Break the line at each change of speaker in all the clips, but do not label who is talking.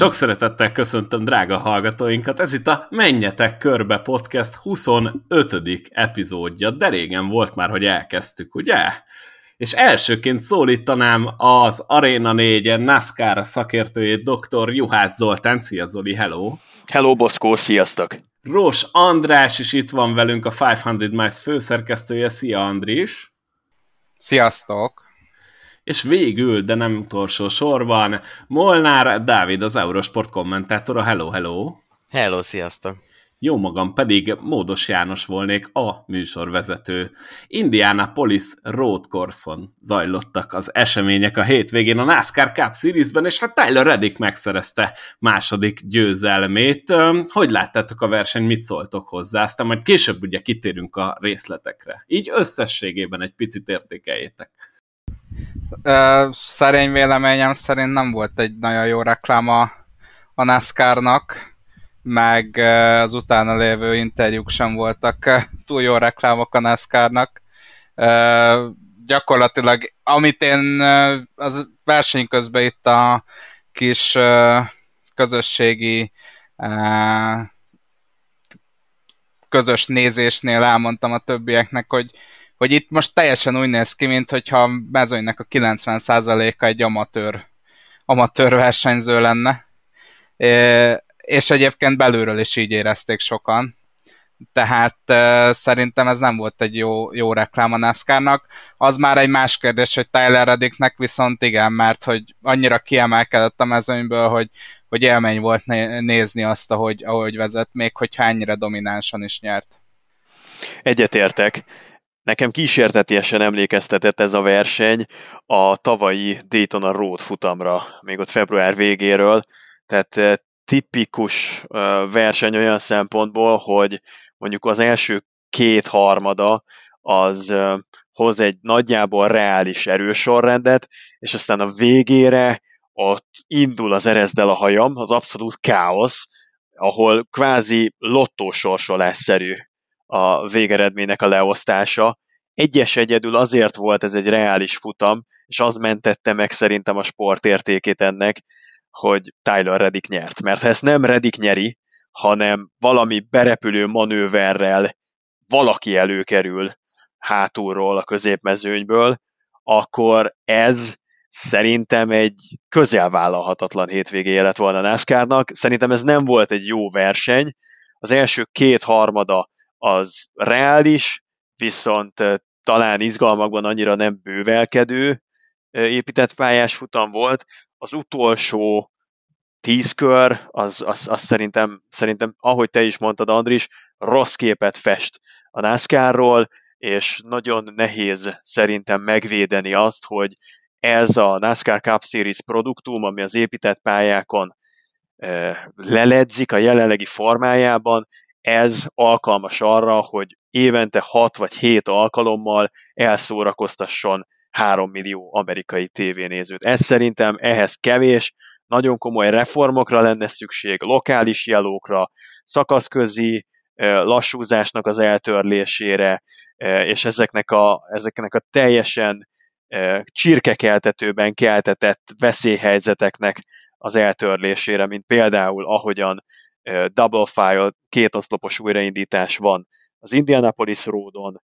Sok szeretettel köszöntöm drága hallgatóinkat, ez itt a Menjetek Körbe Podcast 25. epizódja, de régen volt már, hogy elkezdtük, ugye? És elsőként szólítanám az Arena 4-en NASCAR szakértőjét, dr. Juhász Zoltán. Szia Zoli, hello!
Hello Boszkó, sziasztok!
Rós András is itt van velünk, a 500 Miles főszerkesztője. Szia Andris!
Sziasztok!
És végül, de nem utolsó sorban, Molnár Dávid, az Eurosport kommentátora. Hello, hello!
Hello, sziasztok!
Jó magam pedig Módos János volnék a műsorvezető. Indianapolis Road Course-on zajlottak az események a hétvégén a NASCAR Cup Series-ben, és hát Tyler Reddick megszerezte második győzelmét. Hogy láttátok a verseny, mit szóltok hozzá? Aztán majd később ugye kitérünk a részletekre. Így összességében egy picit értékeljétek.
Szerény véleményem szerint nem volt egy nagyon jó reklám a, a NASCAR-nak, meg az utána lévő interjúk sem voltak túl jó reklámok a NASCAR-nak. Gyakorlatilag, amit én az verseny közben itt a kis közösségi közös nézésnél elmondtam a többieknek, hogy hogy itt most teljesen úgy néz ki, mint hogyha mezőnynek a 90%-a egy amatőr, amatőr versenyző lenne. És egyébként belülről is így érezték sokan. Tehát szerintem ez nem volt egy jó, jó reklám a NASCAR-nak. Az már egy más kérdés, hogy Tyler Reddicknek viszont igen, mert hogy annyira kiemelkedett a mezőnyből, hogy, hogy élmény volt nézni azt, ahogy, ahogy vezet, még hogyha ennyire dominánsan is nyert.
Egyetértek. Nekem kísértetiesen emlékeztetett ez a verseny a tavalyi Daytona Road futamra, még ott február végéről, tehát eh, tipikus eh, verseny olyan szempontból, hogy mondjuk az első két harmada az eh, hoz egy nagyjából reális erősorrendet, és aztán a végére ott indul az erezdel a hajam, az abszolút káosz, ahol kvázi lottósorsolásszerű a végeredménynek a leosztása. Egyes egyedül azért volt ez egy reális futam, és az mentette meg szerintem a sport értékét ennek, hogy Tyler Reddick nyert. Mert ha ezt nem Reddick nyeri, hanem valami berepülő manőverrel valaki előkerül hátulról a középmezőnyből, akkor ez szerintem egy közelvállalhatatlan hétvégéje lett volna NASCAR-nak. Szerintem ez nem volt egy jó verseny. Az első két harmada az reális, viszont talán izgalmakban annyira nem bővelkedő épített pályás futam volt. Az utolsó tíz kör, az, az, az szerintem, szerintem, ahogy te is mondtad, Andris, rossz képet fest a NASCAR-ról, és nagyon nehéz szerintem megvédeni azt, hogy ez a NASCAR Cup Series produktum, ami az épített pályákon leledzik a jelenlegi formájában, ez alkalmas arra, hogy évente 6 vagy 7 alkalommal elszórakoztasson 3 millió amerikai tévénézőt. Ez szerintem ehhez kevés, nagyon komoly reformokra lenne szükség, lokális jelókra, szakaszközi lassúzásnak az eltörlésére, és ezeknek a, ezeknek a teljesen csirkekeltetőben keltetett veszélyhelyzeteknek az eltörlésére, mint például ahogyan double file, két oszlopos újraindítás van az Indianapolis Roadon,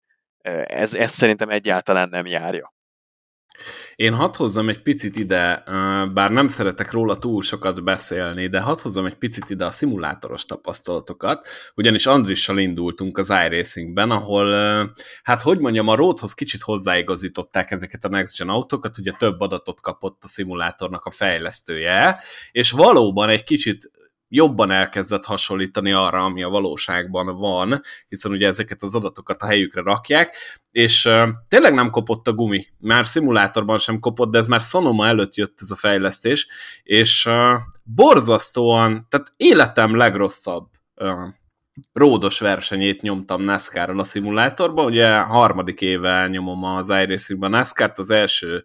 ez, ez szerintem egyáltalán nem járja.
Én hadd hozzam egy picit ide, bár nem szeretek róla túl sokat beszélni, de hadd hozzam egy picit ide a szimulátoros tapasztalatokat, ugyanis Andrissal indultunk az iRacingben, ahol, hát hogy mondjam, a Roadhoz kicsit hozzáigazították ezeket a Next Gen autókat, ugye több adatot kapott a szimulátornak a fejlesztője, és valóban egy kicsit jobban elkezdett hasonlítani arra, ami a valóságban van, hiszen ugye ezeket az adatokat a helyükre rakják, és uh, tényleg nem kopott a gumi. Már szimulátorban sem kopott, de ez már Sonoma előtt jött ez a fejlesztés, és uh, borzasztóan, tehát életem legrosszabb uh, ródos versenyét nyomtam NASCAR-ral a szimulátorban, ugye harmadik éve nyomom az iRacing-ben NASCAR-t, az első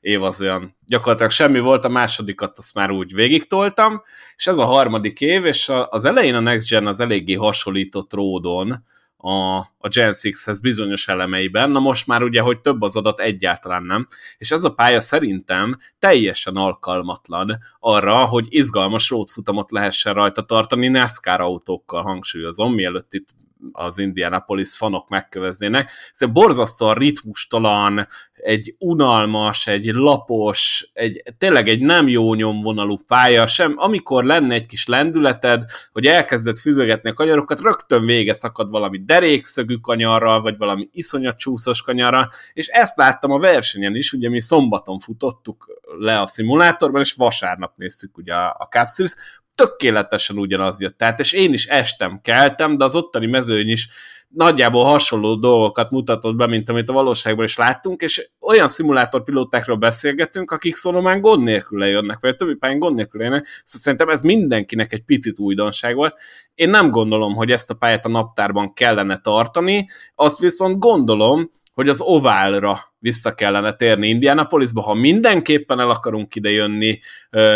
év az olyan gyakorlatilag semmi volt, a másodikat azt már úgy végigtoltam, és ez a harmadik év, és az elején a Next Gen az eléggé hasonlított ródon a, a Gen 6-hez bizonyos elemeiben, na most már ugye, hogy több az adat egyáltalán nem, és ez a pálya szerintem teljesen alkalmatlan arra, hogy izgalmas rótfutamot lehessen rajta tartani NASCAR autókkal hangsúlyozom, mielőtt itt az Indianapolis fanok megköveznének. Ez borzasztóan ritmustalan, egy unalmas, egy lapos, egy, tényleg egy nem jó nyomvonalú pálya, sem, amikor lenne egy kis lendületed, hogy elkezded füzögetni a kanyarokat, rögtön vége szakad valami derékszögű kanyarral, vagy valami iszonyat csúszos kanyarral, és ezt láttam a versenyen is, ugye mi szombaton futottuk le a szimulátorban, és vasárnap néztük ugye a, a Cup Series, tökéletesen ugyanaz jött. Tehát, és én is estem, keltem, de az ottani mezőny is nagyjából hasonló dolgokat mutatott be, mint amit a valóságban is láttunk, és olyan szimulátorpilótákról beszélgetünk, akik Szolomán gond nélkül lejönnek, vagy a többi pályán gond nélkül lejönnek, szóval szerintem ez mindenkinek egy picit újdonság volt. Én nem gondolom, hogy ezt a pályát a naptárban kellene tartani, azt viszont gondolom, hogy az oválra vissza kellene térni Indianapolisba, ha mindenképpen el akarunk ide jönni,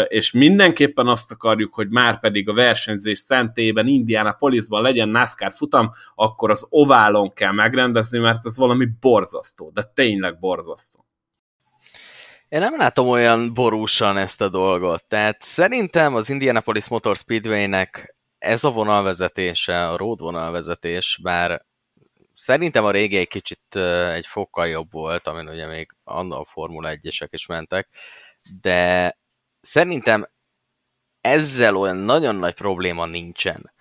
és mindenképpen azt akarjuk, hogy már pedig a versenyzés szentében Indianapolisban legyen NASCAR futam, akkor az oválon kell megrendezni, mert ez valami borzasztó, de tényleg borzasztó.
Én nem látom olyan borúsan ezt a dolgot. Tehát szerintem az Indianapolis Motor Speedway-nek ez a vonalvezetése, a road vonalvezetés, bár Szerintem a régi egy kicsit egy fokkal jobb volt, amin ugye még annak a Formula 1-esek is mentek, de szerintem ezzel olyan nagyon nagy probléma nincsen.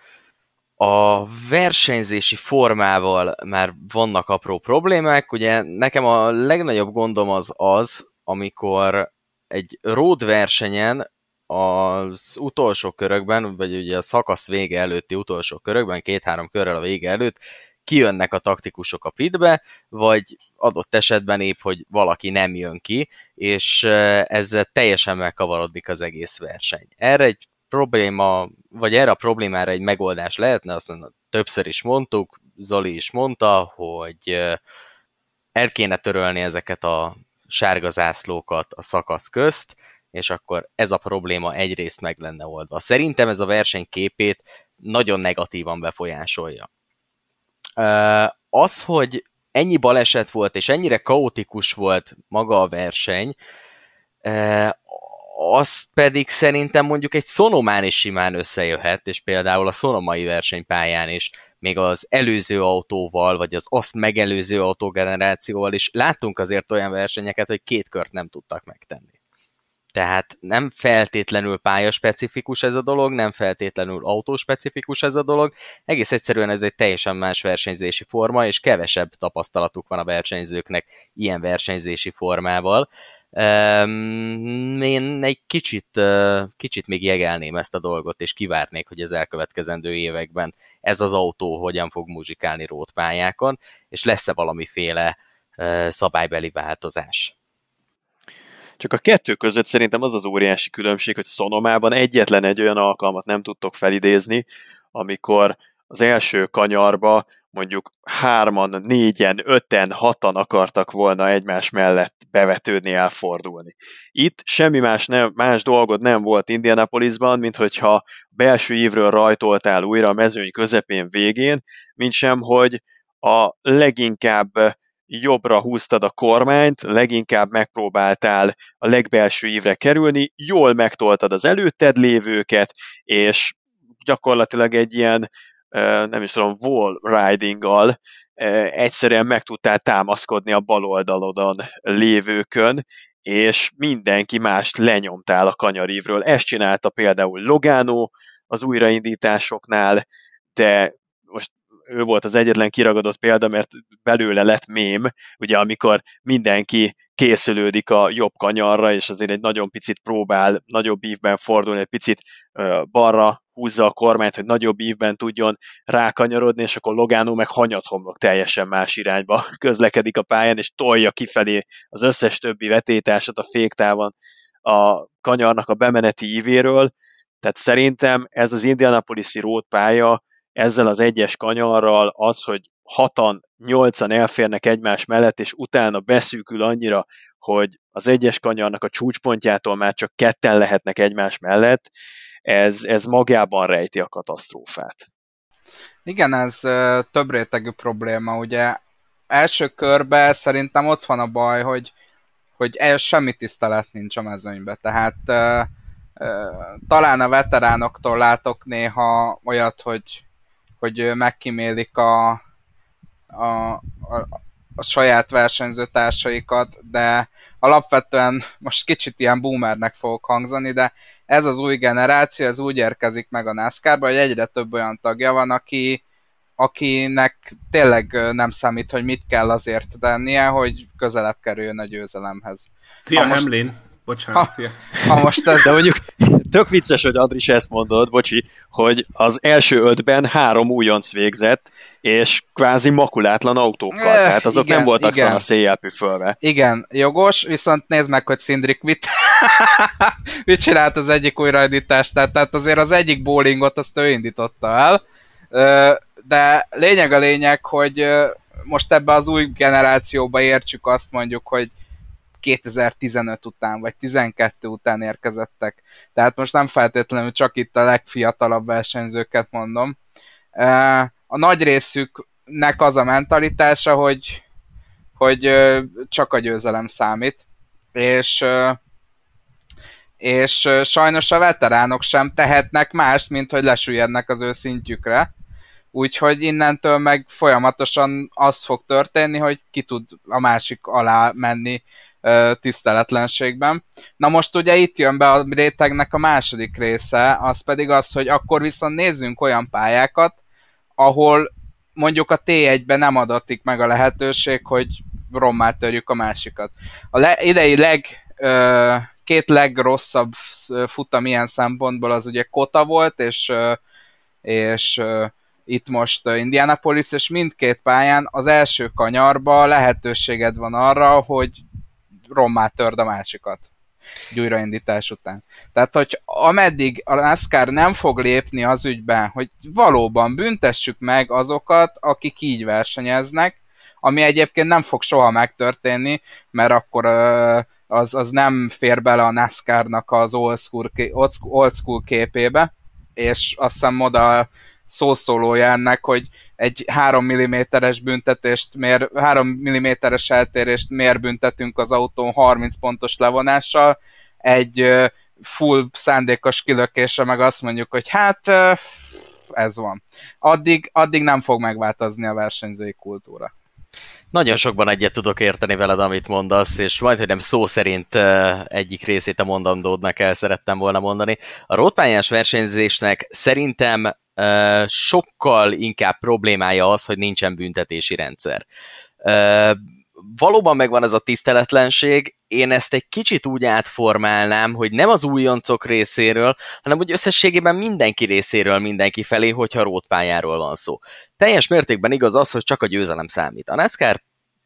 A versenyzési formával már vannak apró problémák, ugye nekem a legnagyobb gondom az az, amikor egy road versenyen az utolsó körökben, vagy ugye a szakasz vége előtti utolsó körökben, két-három körrel a vége előtt kijönnek a taktikusok a pitbe, vagy adott esetben épp, hogy valaki nem jön ki, és ezzel teljesen megkavarodik az egész verseny. Erre egy probléma, vagy erre a problémára egy megoldás lehetne, azt mondom, többször is mondtuk, Zoli is mondta, hogy el kéne törölni ezeket a sárga zászlókat a szakasz közt, és akkor ez a probléma egyrészt meg lenne oldva. Szerintem ez a verseny képét nagyon negatívan befolyásolja. Az, hogy ennyi baleset volt, és ennyire kaotikus volt maga a verseny, az pedig szerintem mondjuk egy szonomán is simán összejöhet, és például a szonomai versenypályán is, még az előző autóval, vagy az azt megelőző autógenerációval is láttunk azért olyan versenyeket, hogy két kört nem tudtak megtenni. Tehát nem feltétlenül pályaspecifikus ez a dolog, nem feltétlenül autóspecifikus ez a dolog, egész egyszerűen ez egy teljesen más versenyzési forma, és kevesebb tapasztalatuk van a versenyzőknek ilyen versenyzési formával. Én egy kicsit, kicsit még jegelném ezt a dolgot, és kivárnék, hogy az elkövetkezendő években ez az autó hogyan fog muzsikálni rótpályákon, és lesz-e valamiféle szabálybeli változás.
Csak a kettő között szerintem az az óriási különbség, hogy Szonomában egyetlen egy olyan alkalmat nem tudtok felidézni, amikor az első kanyarba mondjuk hárman, négyen, öten, hatan akartak volna egymás mellett bevetődni, elfordulni. Itt semmi más, nem, más dolgod nem volt Indianapolisban, mint hogyha belső ívről rajtoltál újra a mezőny közepén végén, mint sem, hogy a leginkább jobbra húztad a kormányt, leginkább megpróbáltál a legbelső ívre kerülni, jól megtoltad az előtted lévőket, és gyakorlatilag egy ilyen, nem is tudom, wall riding-gal egyszerűen meg tudtál támaszkodni a bal oldalodon lévőkön, és mindenki mást lenyomtál a kanyarívről. Ezt csinálta például Logano az újraindításoknál, de most ő volt az egyetlen kiragadott példa, mert belőle lett mém, ugye amikor mindenki készülődik a jobb kanyarra, és azért egy nagyon picit próbál nagyobb ívben fordulni, egy picit balra húzza a kormányt, hogy nagyobb ívben tudjon rákanyarodni, és akkor Logano meg hanyathomlok teljesen más irányba. Közlekedik a pályán, és tolja kifelé az összes többi vetétásat a féktávon a kanyarnak a bemeneti ívéről, tehát szerintem ez az Indianapolis-i pálya ezzel az egyes kanyarral az, hogy hatan, nyolcan elférnek egymás mellett, és utána beszűkül annyira, hogy az egyes kanyarnak a csúcspontjától már csak ketten lehetnek egymás mellett, ez, ez magában rejti a katasztrófát.
Igen, ez több rétegű probléma, ugye első körben szerintem ott van a baj, hogy, hogy el semmi tisztelet nincs a mezőnybe, tehát talán a veteránoktól látok néha olyat, hogy, hogy megkímélik a, a, a, a saját versenyzőtársaikat, de alapvetően most kicsit ilyen boomernek fogok hangzani, de ez az új generáció, ez úgy érkezik meg a NASCAR-ba, hogy egyre több olyan tagja van, aki, akinek tényleg nem számít, hogy mit kell azért tennie, hogy közelebb kerüljön a győzelemhez.
Szia, ha most... Hamlin! Bocsánat, ha, szia.
Ha most ez...
De mondjuk tök vicces, hogy Andris ezt mondod, bocsi, hogy az első ötben három újonc végzett, és kvázi makulátlan autókkal, e, tehát azok igen, nem voltak igen. szana püfölve.
Igen, jogos, viszont nézd meg, hogy Szindrik mit, mit csinált az egyik újraindítást, tehát, tehát azért az egyik bowlingot azt ő indította el, de lényeg a lényeg, hogy most ebbe az új generációba értsük azt mondjuk, hogy 2015 után, vagy 12 után érkezettek. Tehát most nem feltétlenül csak itt a legfiatalabb versenyzőket mondom. A nagy részüknek az a mentalitása, hogy, hogy csak a győzelem számít, és és sajnos a veteránok sem tehetnek mást, mint hogy lesüllyednek az ő szintjükre, úgyhogy innentől meg folyamatosan az fog történni, hogy ki tud a másik alá menni tiszteletlenségben. Na most ugye itt jön be a rétegnek a második része, az pedig az, hogy akkor viszont nézzünk olyan pályákat, ahol mondjuk a T1-ben nem adatik meg a lehetőség, hogy rommá törjük a másikat. A le- idei leg, ö, két legrosszabb futam ilyen szempontból az ugye Kota volt, és, és itt most Indianapolis, és mindkét pályán az első kanyarba lehetőséged van arra, hogy rommá törd a másikat újraindítás után. Tehát, hogy ameddig a NASCAR nem fog lépni az ügyben, hogy valóban büntessük meg azokat, akik így versenyeznek, ami egyébként nem fog soha megtörténni, mert akkor az, az nem fér bele a NASCAR-nak az old school, old school képébe, és azt hiszem oda szószólója ennek, hogy egy 3 mm-es büntetést, miért, 3 mm-es eltérést miért büntetünk az autón 30 pontos levonással, egy full szándékos kilökésre meg azt mondjuk, hogy hát ez van. Addig, addig nem fog megváltozni a versenyzői kultúra.
Nagyon sokban egyet tudok érteni veled, amit mondasz, és majd, hogy nem szó szerint egyik részét a mondandódnak el szerettem volna mondani. A rótpályás versenyzésnek szerintem sokkal inkább problémája az, hogy nincsen büntetési rendszer. Valóban megvan ez a tiszteletlenség, én ezt egy kicsit úgy átformálnám, hogy nem az újoncok részéről, hanem hogy összességében mindenki részéről mindenki felé, hogyha rótpályáról van szó. Teljes mértékben igaz az, hogy csak a győzelem számít. A NASCAR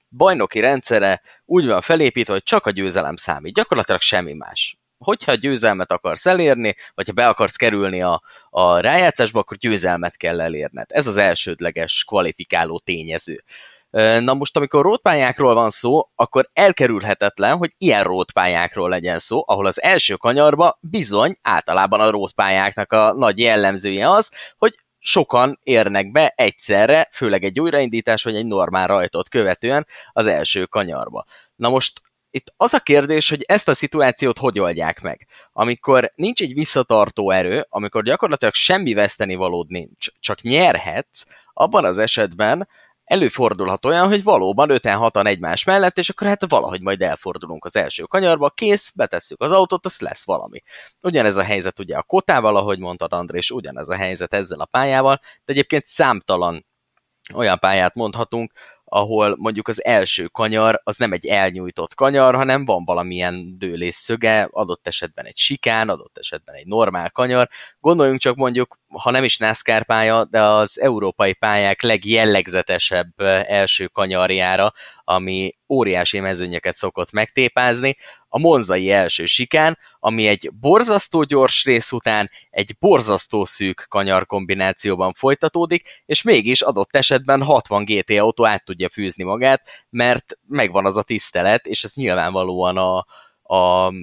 bajnoki rendszere úgy van felépítve, hogy csak a győzelem számít, gyakorlatilag semmi más hogyha győzelmet akarsz elérni, vagy ha be akarsz kerülni a, a rájátszásba, akkor győzelmet kell elérned. Ez az elsődleges kvalifikáló tényező. Na most, amikor rótpályákról van szó, akkor elkerülhetetlen, hogy ilyen rótpályákról legyen szó, ahol az első kanyarba bizony általában a rótpályáknak a nagy jellemzője az, hogy sokan érnek be egyszerre, főleg egy újraindítás vagy egy normál rajtot követően az első kanyarba. Na most itt az a kérdés, hogy ezt a szituációt hogy oldják meg. Amikor nincs egy visszatartó erő, amikor gyakorlatilag semmi veszteni valód nincs, csak nyerhetsz, abban az esetben előfordulhat olyan, hogy valóban 5-6-an egymás mellett, és akkor hát valahogy majd elfordulunk az első kanyarba, kész, betesszük az autót, az lesz valami. Ugyanez a helyzet ugye a kotával, ahogy mondtad Andrés, ugyanez a helyzet ezzel a pályával, de egyébként számtalan olyan pályát mondhatunk, ahol mondjuk az első kanyar az nem egy elnyújtott kanyar, hanem van valamilyen dőlésszöge, adott esetben egy sikán, adott esetben egy normál kanyar. Gondoljunk csak mondjuk, ha nem is NASCAR pálya, de az európai pályák legjellegzetesebb első kanyarjára, ami óriási mezőnyeket szokott megtépázni, a monzai első sikán, ami egy borzasztó gyors rész után egy borzasztó szűk kanyar kombinációban folytatódik, és mégis adott esetben 60 GT autó át tudja fűzni magát, mert megvan az a tisztelet, és ez nyilvánvalóan a, a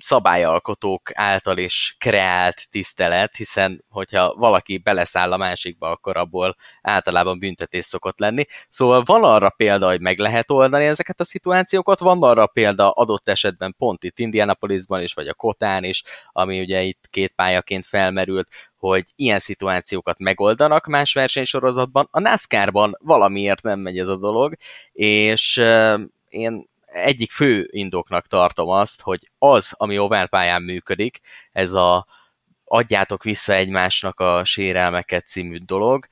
szabályalkotók által is kreált tisztelet, hiszen hogyha valaki beleszáll a másikba, akkor abból általában büntetés szokott lenni. Szóval van arra példa, hogy meg lehet oldani ezeket a szituációkat, van arra példa adott esetben pont itt Indianapolisban is, vagy a Kotán is, ami ugye itt két pályaként felmerült, hogy ilyen szituációkat megoldanak más versenysorozatban. A NASCAR-ban valamiért nem megy ez a dolog, és én egyik fő indoknak tartom azt, hogy az, ami oválpályán működik, ez a adjátok vissza egymásnak a sérelmeket című dolog,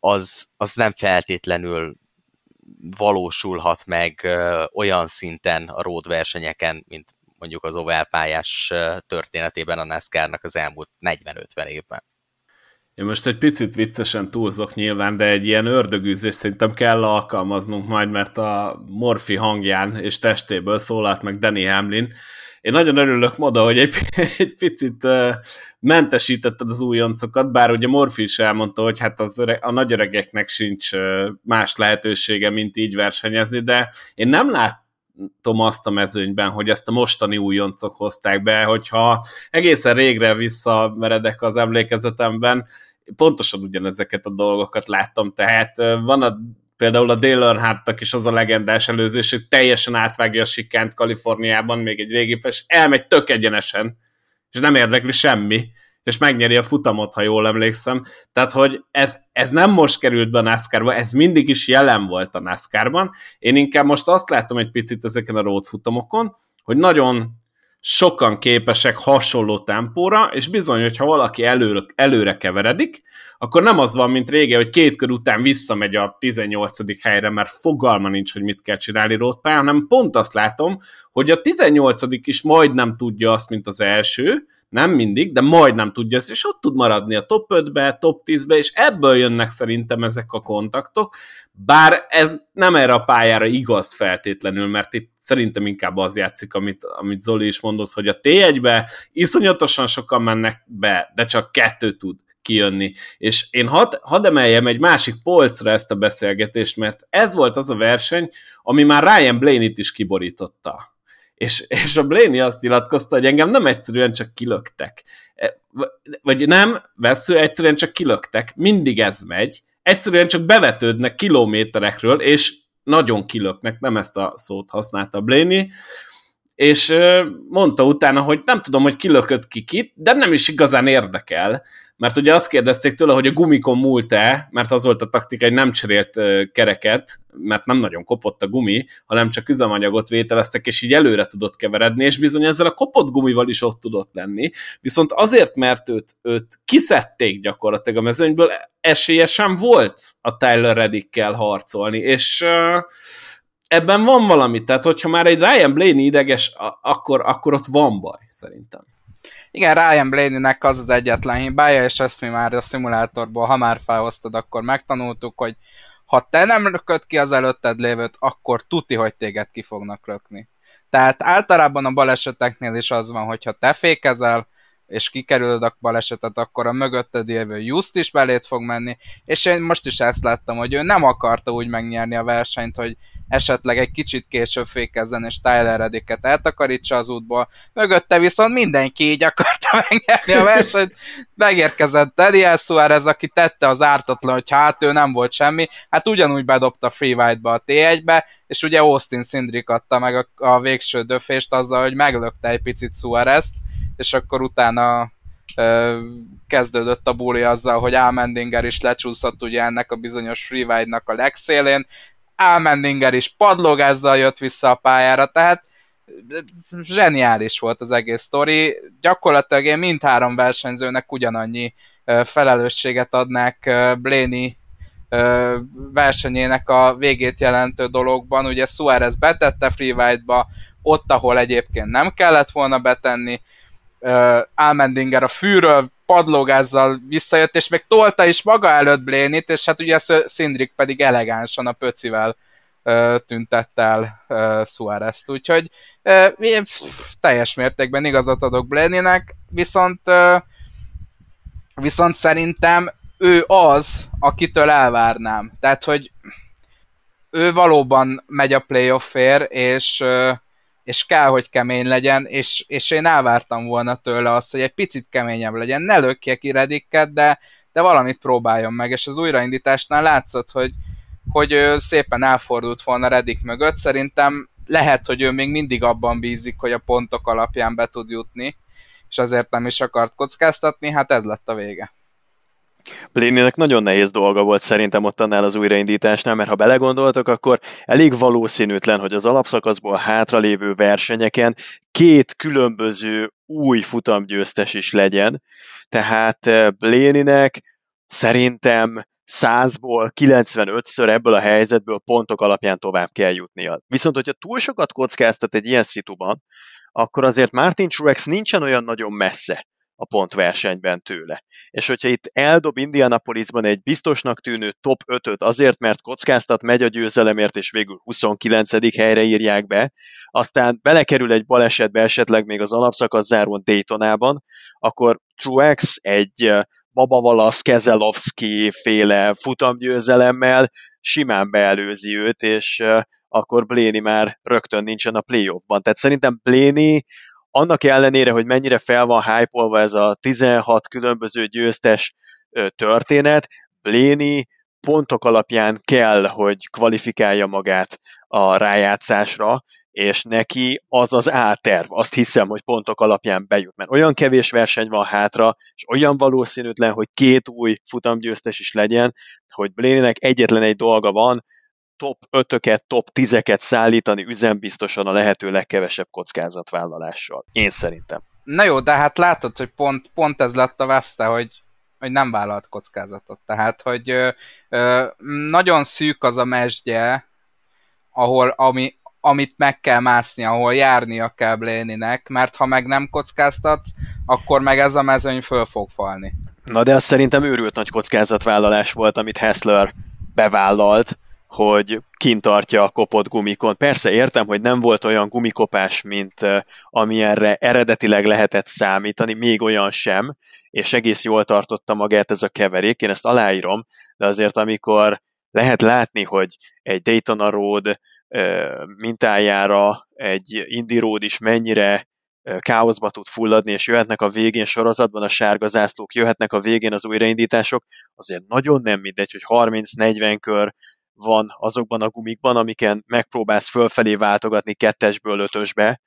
az, az nem feltétlenül valósulhat meg olyan szinten a road versenyeken, mint mondjuk az oválpályás történetében a NASCAR-nak az elmúlt 40-50 évben.
Én most egy picit viccesen túlzok nyilván, de egy ilyen ördögűzés szerintem kell alkalmaznunk majd, mert a Morfi hangján és testéből szólalt meg Danny Hamlin. Én nagyon örülök moda, hogy egy, egy picit mentesítetted az újoncokat, bár ugye Morfi is elmondta, hogy hát az öreg, a nagyöregeknek sincs más lehetősége, mint így versenyezni, de én nem látom azt a mezőnyben, hogy ezt a mostani újoncok hozták be, hogyha egészen régre visszameredek az emlékezetemben, pontosan ugyanezeket a dolgokat láttam, tehát van a például a Dale Earnhardt is az a legendás előzés, hogy teljesen átvágja a sikánt Kaliforniában, még egy és elmegy tök egyenesen, és nem érdekli semmi, és megnyeri a futamot, ha jól emlékszem. Tehát, hogy ez, ez nem most került be a NASCAR-ba, ez mindig is jelen volt a NASCAR-ban. Én inkább most azt látom egy picit ezeken a road futamokon, hogy nagyon sokan képesek hasonló tempóra, és bizony, hogyha valaki előre, előre keveredik, akkor nem az van, mint régen, hogy két kör után visszamegy a 18. helyre, mert fogalma nincs, hogy mit kell csinálni rótpályán, hanem pont azt látom, hogy a 18. is majdnem tudja azt, mint az első, nem mindig, de majdnem tudja ezt, és ott tud maradni a top 5-be, top 10-be, és ebből jönnek szerintem ezek a kontaktok, bár ez nem erre a pályára igaz feltétlenül, mert itt szerintem inkább az játszik, amit, amit Zoli is mondott, hogy a T1-be iszonyatosan sokan mennek be, de csak kettő tud kijönni. És én hadd had emeljem egy másik polcra ezt a beszélgetést, mert ez volt az a verseny, ami már Ryan Blaney-t is kiborította és, és a Blaney azt nyilatkozta, hogy engem nem egyszerűen csak kilöktek. E, vagy nem, vesző, egyszerűen csak kilöktek. Mindig ez megy. Egyszerűen csak bevetődnek kilométerekről, és nagyon kilöknek, nem ezt a szót használta Blaney, és mondta utána, hogy nem tudom, hogy kilökött ki kit, de nem is igazán érdekel, mert ugye azt kérdezték tőle, hogy a gumikon múlt-e, mert az volt a taktika, hogy nem cserélt kereket, mert nem nagyon kopott a gumi, hanem csak üzemanyagot vételeztek, és így előre tudott keveredni, és bizony ezzel a kopott gumival is ott tudott lenni. Viszont azért, mert őt, őt kiszedték gyakorlatilag a mezőnyből, esélye sem volt a Tyler Reddickkel harcolni, és uh, ebben van valami, tehát hogyha már egy Ryan Blaney ideges, akkor, akkor ott van baj, szerintem.
Igen, Ryan Blaney-nek az az egyetlen hibája, és ezt mi már a szimulátorból, ha már felhoztad, akkor megtanultuk, hogy ha te nem lököd ki az előtted lévőt, akkor tuti, hogy téged ki fognak lökni. Tehát általában a baleseteknél is az van, hogy ha te fékezel, és kikerülöd a balesetet, akkor a mögötted élvő Just is belét fog menni, és én most is ezt láttam, hogy ő nem akarta úgy megnyerni a versenyt, hogy esetleg egy kicsit később fékezzen, és Tyler Reddicket eltakarítsa az útból. Mögötte viszont mindenki így akarta megnyerni a versenyt. Megérkezett Daniel Suarez, aki tette az ártatlan, hogy hát ő nem volt semmi, hát ugyanúgy bedobta Freeride-ba a T1-be, és ugye Austin Sindrik adta meg a, a végső döfést azzal, hogy meglökte egy picit Suarez-t, és akkor utána kezdődött a búli azzal, hogy Almendinger is lecsúszott ugye ennek a bizonyos freeride-nak a legszélén, Almendinger is padlogázzal jött vissza a pályára, tehát zseniális volt az egész sztori. Gyakorlatilag én mindhárom versenyzőnek ugyanannyi felelősséget adnák Blaney versenyének a végét jelentő dologban. Ugye Suarez betette freeride-ba, ott, ahol egyébként nem kellett volna betenni, Almendinger a fűről padlógázzal visszajött, és még tolta is maga előtt Blénit, és hát ugye Szindrik pedig elegánsan a pöcivel tüntette el Suárez-t, úgyhogy teljes mértékben igazat adok Bléninek, viszont viszont szerintem ő az, akitől elvárnám. Tehát, hogy ő valóban megy a playoffért, és és kell, hogy kemény legyen, és, és én elvártam volna tőle azt, hogy egy picit keményebb legyen. Ne lökje ki Redikket, de, de valamit próbáljon meg, és az újraindításnál látszott, hogy, hogy ő szépen elfordult volna Redik mögött. Szerintem lehet, hogy ő még mindig abban bízik, hogy a pontok alapján be tud jutni, és azért nem is akart kockáztatni, hát ez lett a vége.
Blénének nagyon nehéz dolga volt szerintem ott annál az újraindításnál, mert ha belegondoltak, akkor elég valószínűtlen, hogy az alapszakaszból hátralévő versenyeken két különböző új futamgyőztes is legyen. Tehát eh, Bléninek szerintem 100-ból 95-ször ebből a helyzetből pontok alapján tovább kell jutnia. Viszont, hogyha túl sokat kockáztat egy ilyen szituban, akkor azért Martin Truex nincsen olyan nagyon messze a pontversenyben tőle. És hogyha itt eldob Indianapolisban egy biztosnak tűnő top 5-öt azért, mert kockáztat, megy a győzelemért, és végül 29. helyre írják be, aztán belekerül egy balesetbe esetleg még az alapszakasz zárón Daytonában, akkor Truex egy Baba Valasz, Kezelowski féle futamgyőzelemmel simán beelőzi őt, és akkor Bléni már rögtön nincsen a playoffban. Tehát szerintem Bléni annak ellenére, hogy mennyire fel van hype ez a 16 különböző győztes történet, Bléni pontok alapján kell, hogy kvalifikálja magát a rájátszásra, és neki az az A-terv. Azt hiszem, hogy pontok alapján bejut, mert olyan kevés verseny van hátra, és olyan valószínűtlen, hogy két új futamgyőztes is legyen, hogy Bléninek egyetlen egy dolga van, top 5-öket, top 10-eket szállítani üzembiztosan a lehető legkevesebb kockázatvállalással. Én szerintem.
Na jó, de hát látod, hogy pont, pont ez lett a veszte, hogy, hogy nem vállalt kockázatot. Tehát, hogy ö, ö, nagyon szűk az a mesdje, ahol, ami, amit meg kell mászni, ahol járnia kell Bléninek, mert ha meg nem kockáztatsz, akkor meg ez a mezőny föl fog falni.
Na de az szerintem őrült nagy kockázatvállalás volt, amit Hessler bevállalt, hogy kint tartja a kopott gumikon. Persze értem, hogy nem volt olyan gumikopás, mint amilyenre eredetileg lehetett számítani, még olyan sem, és egész jól tartotta magát ez a keverék, én ezt aláírom, de azért amikor lehet látni, hogy egy Daytona Road mintájára egy Indy Road is mennyire káoszba tud fulladni, és jöhetnek a végén sorozatban a sárga zászlók, jöhetnek a végén az újraindítások, azért nagyon nem mindegy, hogy 30-40 kör van azokban a gumikban, amiken megpróbálsz fölfelé váltogatni kettesből ötösbe,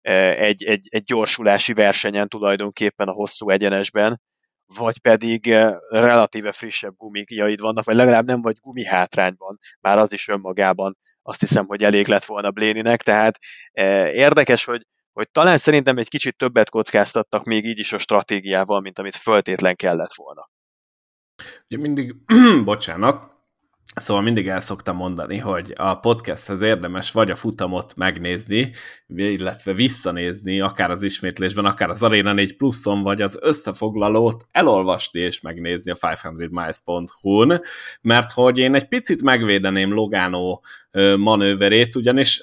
egy, egy, egy gyorsulási versenyen tulajdonképpen a hosszú egyenesben, vagy pedig relatíve frissebb gumikjaid vannak, vagy legalább nem vagy gumi hátrányban, már az is önmagában azt hiszem, hogy elég lett volna Bléninek, tehát érdekes, hogy, hogy talán szerintem egy kicsit többet kockáztattak még így is a stratégiával, mint amit föltétlen kellett volna.
Ugye mindig, bocsánat, Szóval mindig el szoktam mondani, hogy a podcasthez érdemes vagy a futamot megnézni, illetve visszanézni, akár az ismétlésben, akár az Arena 4 pluszon, vagy az összefoglalót elolvasni és megnézni a 500miles.hu-n, mert hogy én egy picit megvédeném Logano manőverét, ugyanis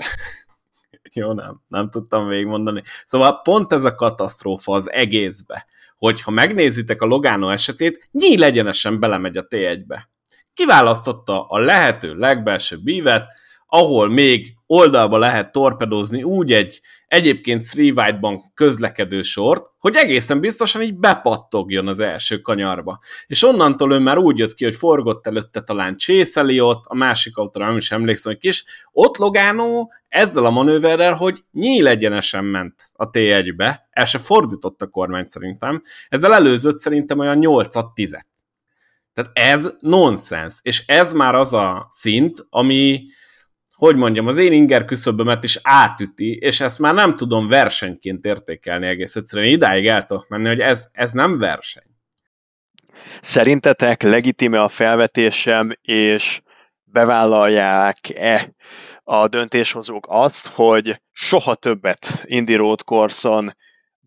jó, nem, nem tudtam végigmondani. Szóval pont ez a katasztrófa az egészbe, hogy ha megnézitek a Logano esetét, nyíl legyenesen belemegy a T1-be kiválasztotta a lehető legbelsőbb ívet, ahol még oldalba lehet torpedózni úgy egy egyébként White-ban közlekedő sort, hogy egészen biztosan így bepattogjon az első kanyarba. És onnantól ő már úgy jött ki, hogy forgott előtte talán Chase ott, a másik autóra nem is emlékszem, hogy kis, ott Logano ezzel a manőverrel, hogy nyíl egyenesen ment a T1-be, el se fordított a kormány szerintem, ezzel előzött szerintem olyan 8-10-et. Tehát ez nonsens, és ez már az a szint, ami, hogy mondjam, az én inger küszöbömet is átüti, és ezt már nem tudom versenyként értékelni egész egyszerűen. Idáig el tudok menni, hogy ez, ez nem verseny.
Szerintetek legitime a felvetésem, és bevállalják-e a döntéshozók azt, hogy soha többet Indy Road Course-on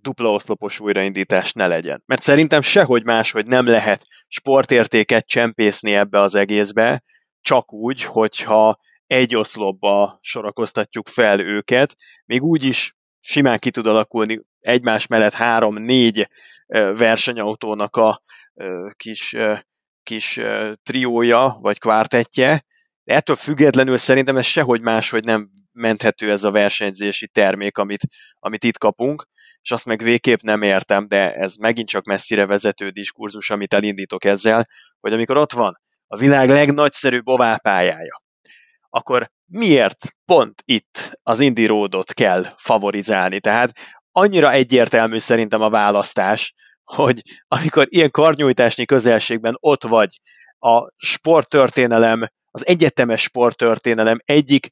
dupla oszlopos újraindítás ne legyen. Mert szerintem sehogy máshogy nem lehet sportértéket csempészni ebbe az egészbe, csak úgy, hogyha egy oszlopba sorakoztatjuk fel őket, még úgy is simán ki tud alakulni egymás mellett három-négy versenyautónak a kis, kis triója, vagy kvártetje, ettől függetlenül szerintem ez sehogy máshogy nem menthető ez a versenyzési termék, amit, amit itt kapunk, és azt meg végképp nem értem, de ez megint csak messzire vezető diskurzus, amit elindítok ezzel, hogy amikor ott van a világ legnagyszerűbb oválpályája, akkor miért pont itt az Indy Roadot kell favorizálni? Tehát annyira egyértelmű szerintem a választás, hogy amikor ilyen karnyújtásnyi közelségben ott vagy a sporttörténelem, az egyetemes sporttörténelem egyik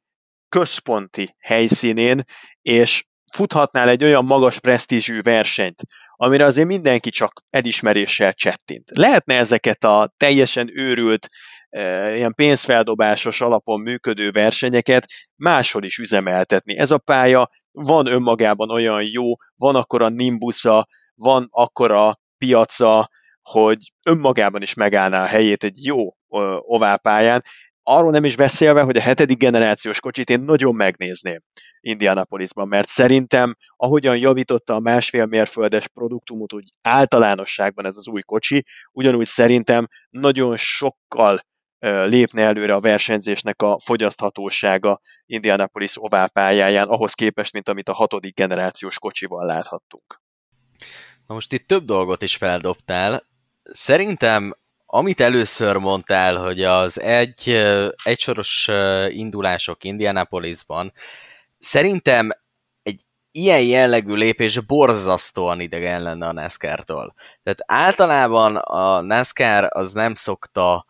központi helyszínén, és futhatnál egy olyan magas presztízsű versenyt, amire azért mindenki csak elismeréssel csettint. Lehetne ezeket a teljesen őrült, e, ilyen pénzfeldobásos alapon működő versenyeket máshol is üzemeltetni. Ez a pálya van önmagában olyan jó, van akkor a nimbusza, van akkora piaca, hogy önmagában is megállná a helyét egy jó oválpályán, arról nem is beszélve, hogy a hetedik generációs kocsit én nagyon megnézném Indianapolisban, mert szerintem, ahogyan javította a másfél mérföldes produktumot úgy általánosságban ez az új kocsi, ugyanúgy szerintem nagyon sokkal lépne előre a versenyzésnek a fogyaszthatósága Indianapolis oválpályáján, ahhoz képest, mint amit a hatodik generációs kocsival láthattunk.
Na most itt több dolgot is feldobtál. Szerintem amit először mondtál, hogy az egy, egysoros indulások Indianapolisban, szerintem egy ilyen jellegű lépés borzasztóan idegen lenne a NASCAR-tól. Tehát általában a NASCAR az nem szokta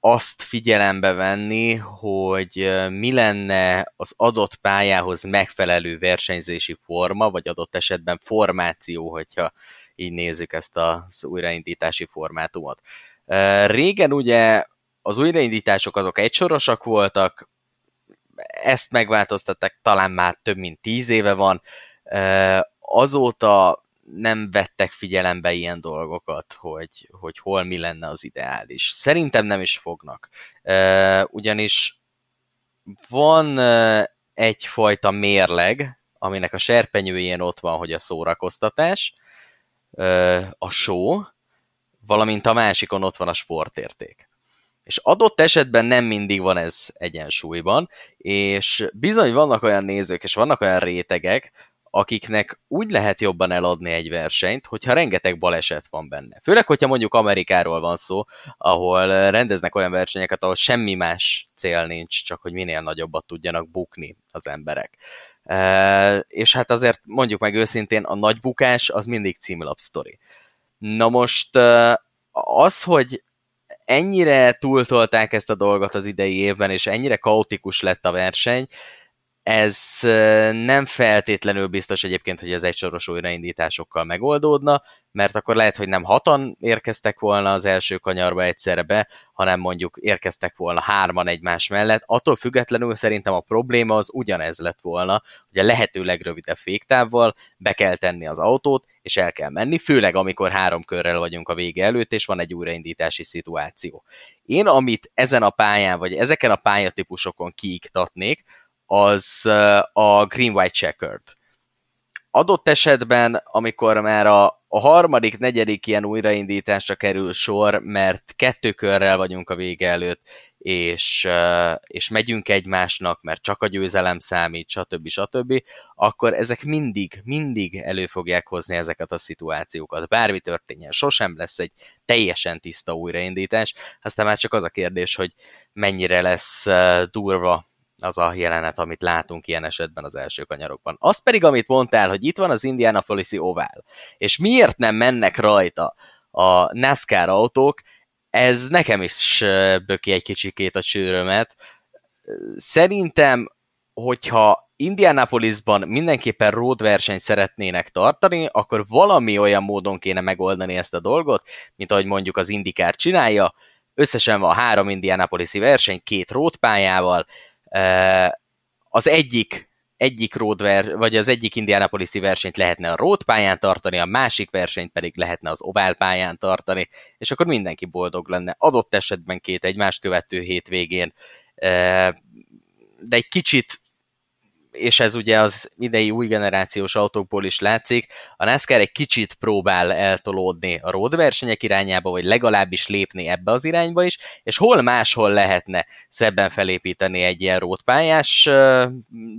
azt figyelembe venni, hogy mi lenne az adott pályához megfelelő versenyzési forma, vagy adott esetben formáció, hogyha így nézzük ezt az újraindítási formátumot. Régen ugye az újraindítások azok egysorosak voltak, ezt megváltoztatták, talán már több mint tíz éve van. Azóta nem vettek figyelembe ilyen dolgokat, hogy, hogy hol mi lenne az ideális. Szerintem nem is fognak. Ugyanis van egyfajta mérleg, aminek a serpenyőjén ott van, hogy a szórakoztatás, a show, valamint a másikon ott van a sportérték. És adott esetben nem mindig van ez egyensúlyban, és bizony vannak olyan nézők, és vannak olyan rétegek, akiknek úgy lehet jobban eladni egy versenyt, hogyha rengeteg baleset van benne. Főleg, hogyha mondjuk Amerikáról van szó, ahol rendeznek olyan versenyeket, ahol semmi más cél nincs, csak hogy minél nagyobbat tudjanak bukni az emberek. És hát azért mondjuk meg őszintén, a nagy bukás az mindig címlap sztori. Na most az, hogy ennyire túltolták ezt a dolgot az idei évben, és ennyire kaotikus lett a verseny, ez nem feltétlenül biztos egyébként, hogy ez egysoros újraindításokkal megoldódna, mert akkor lehet, hogy nem hatan érkeztek volna az első kanyarba egyszerre be, hanem mondjuk érkeztek volna hárman egymás mellett. Attól függetlenül szerintem a probléma az ugyanez lett volna, hogy a lehető legrövidebb féktávval be kell tenni az autót, és el kell menni, főleg amikor három körrel vagyunk a vége előtt, és van egy újraindítási szituáció. Én, amit ezen a pályán, vagy ezeken a pályatípusokon kiiktatnék, az a Green-White Checkered. Adott esetben, amikor már a, a harmadik, negyedik ilyen újraindításra kerül sor, mert kettő körrel vagyunk a vége előtt, és, és megyünk egymásnak, mert csak a győzelem számít, stb. stb., akkor ezek mindig, mindig elő fogják hozni ezeket a szituációkat. Bármi történjen, sosem lesz egy teljesen tiszta újraindítás, aztán már csak az a kérdés, hogy mennyire lesz durva az a jelenet, amit látunk ilyen esetben az első kanyarokban. Az pedig, amit mondtál, hogy itt van az Indianapolis-i ovál, és miért nem mennek rajta a NASCAR autók, ez nekem is böki egy kicsikét a csőrömet. Szerintem, hogyha Indianapolisban mindenképpen road versenyt szeretnének tartani, akkor valami olyan módon kéne megoldani ezt a dolgot, mint ahogy mondjuk az IndyCar csinálja. Összesen van három Indianapolisi verseny, két road pályával, az egyik egyik roadver, vagy az egyik Indianapolis-i versenyt lehetne a road pályán tartani, a másik versenyt pedig lehetne az ovál pályán tartani, és akkor mindenki boldog lenne. Adott esetben két egymást követő hétvégén, de egy kicsit és ez ugye az idei új generációs autókból is látszik, a NASCAR egy kicsit próbál eltolódni a road versenyek irányába, vagy legalábbis lépni ebbe az irányba is, és hol máshol lehetne szebben felépíteni egy ilyen rótpályás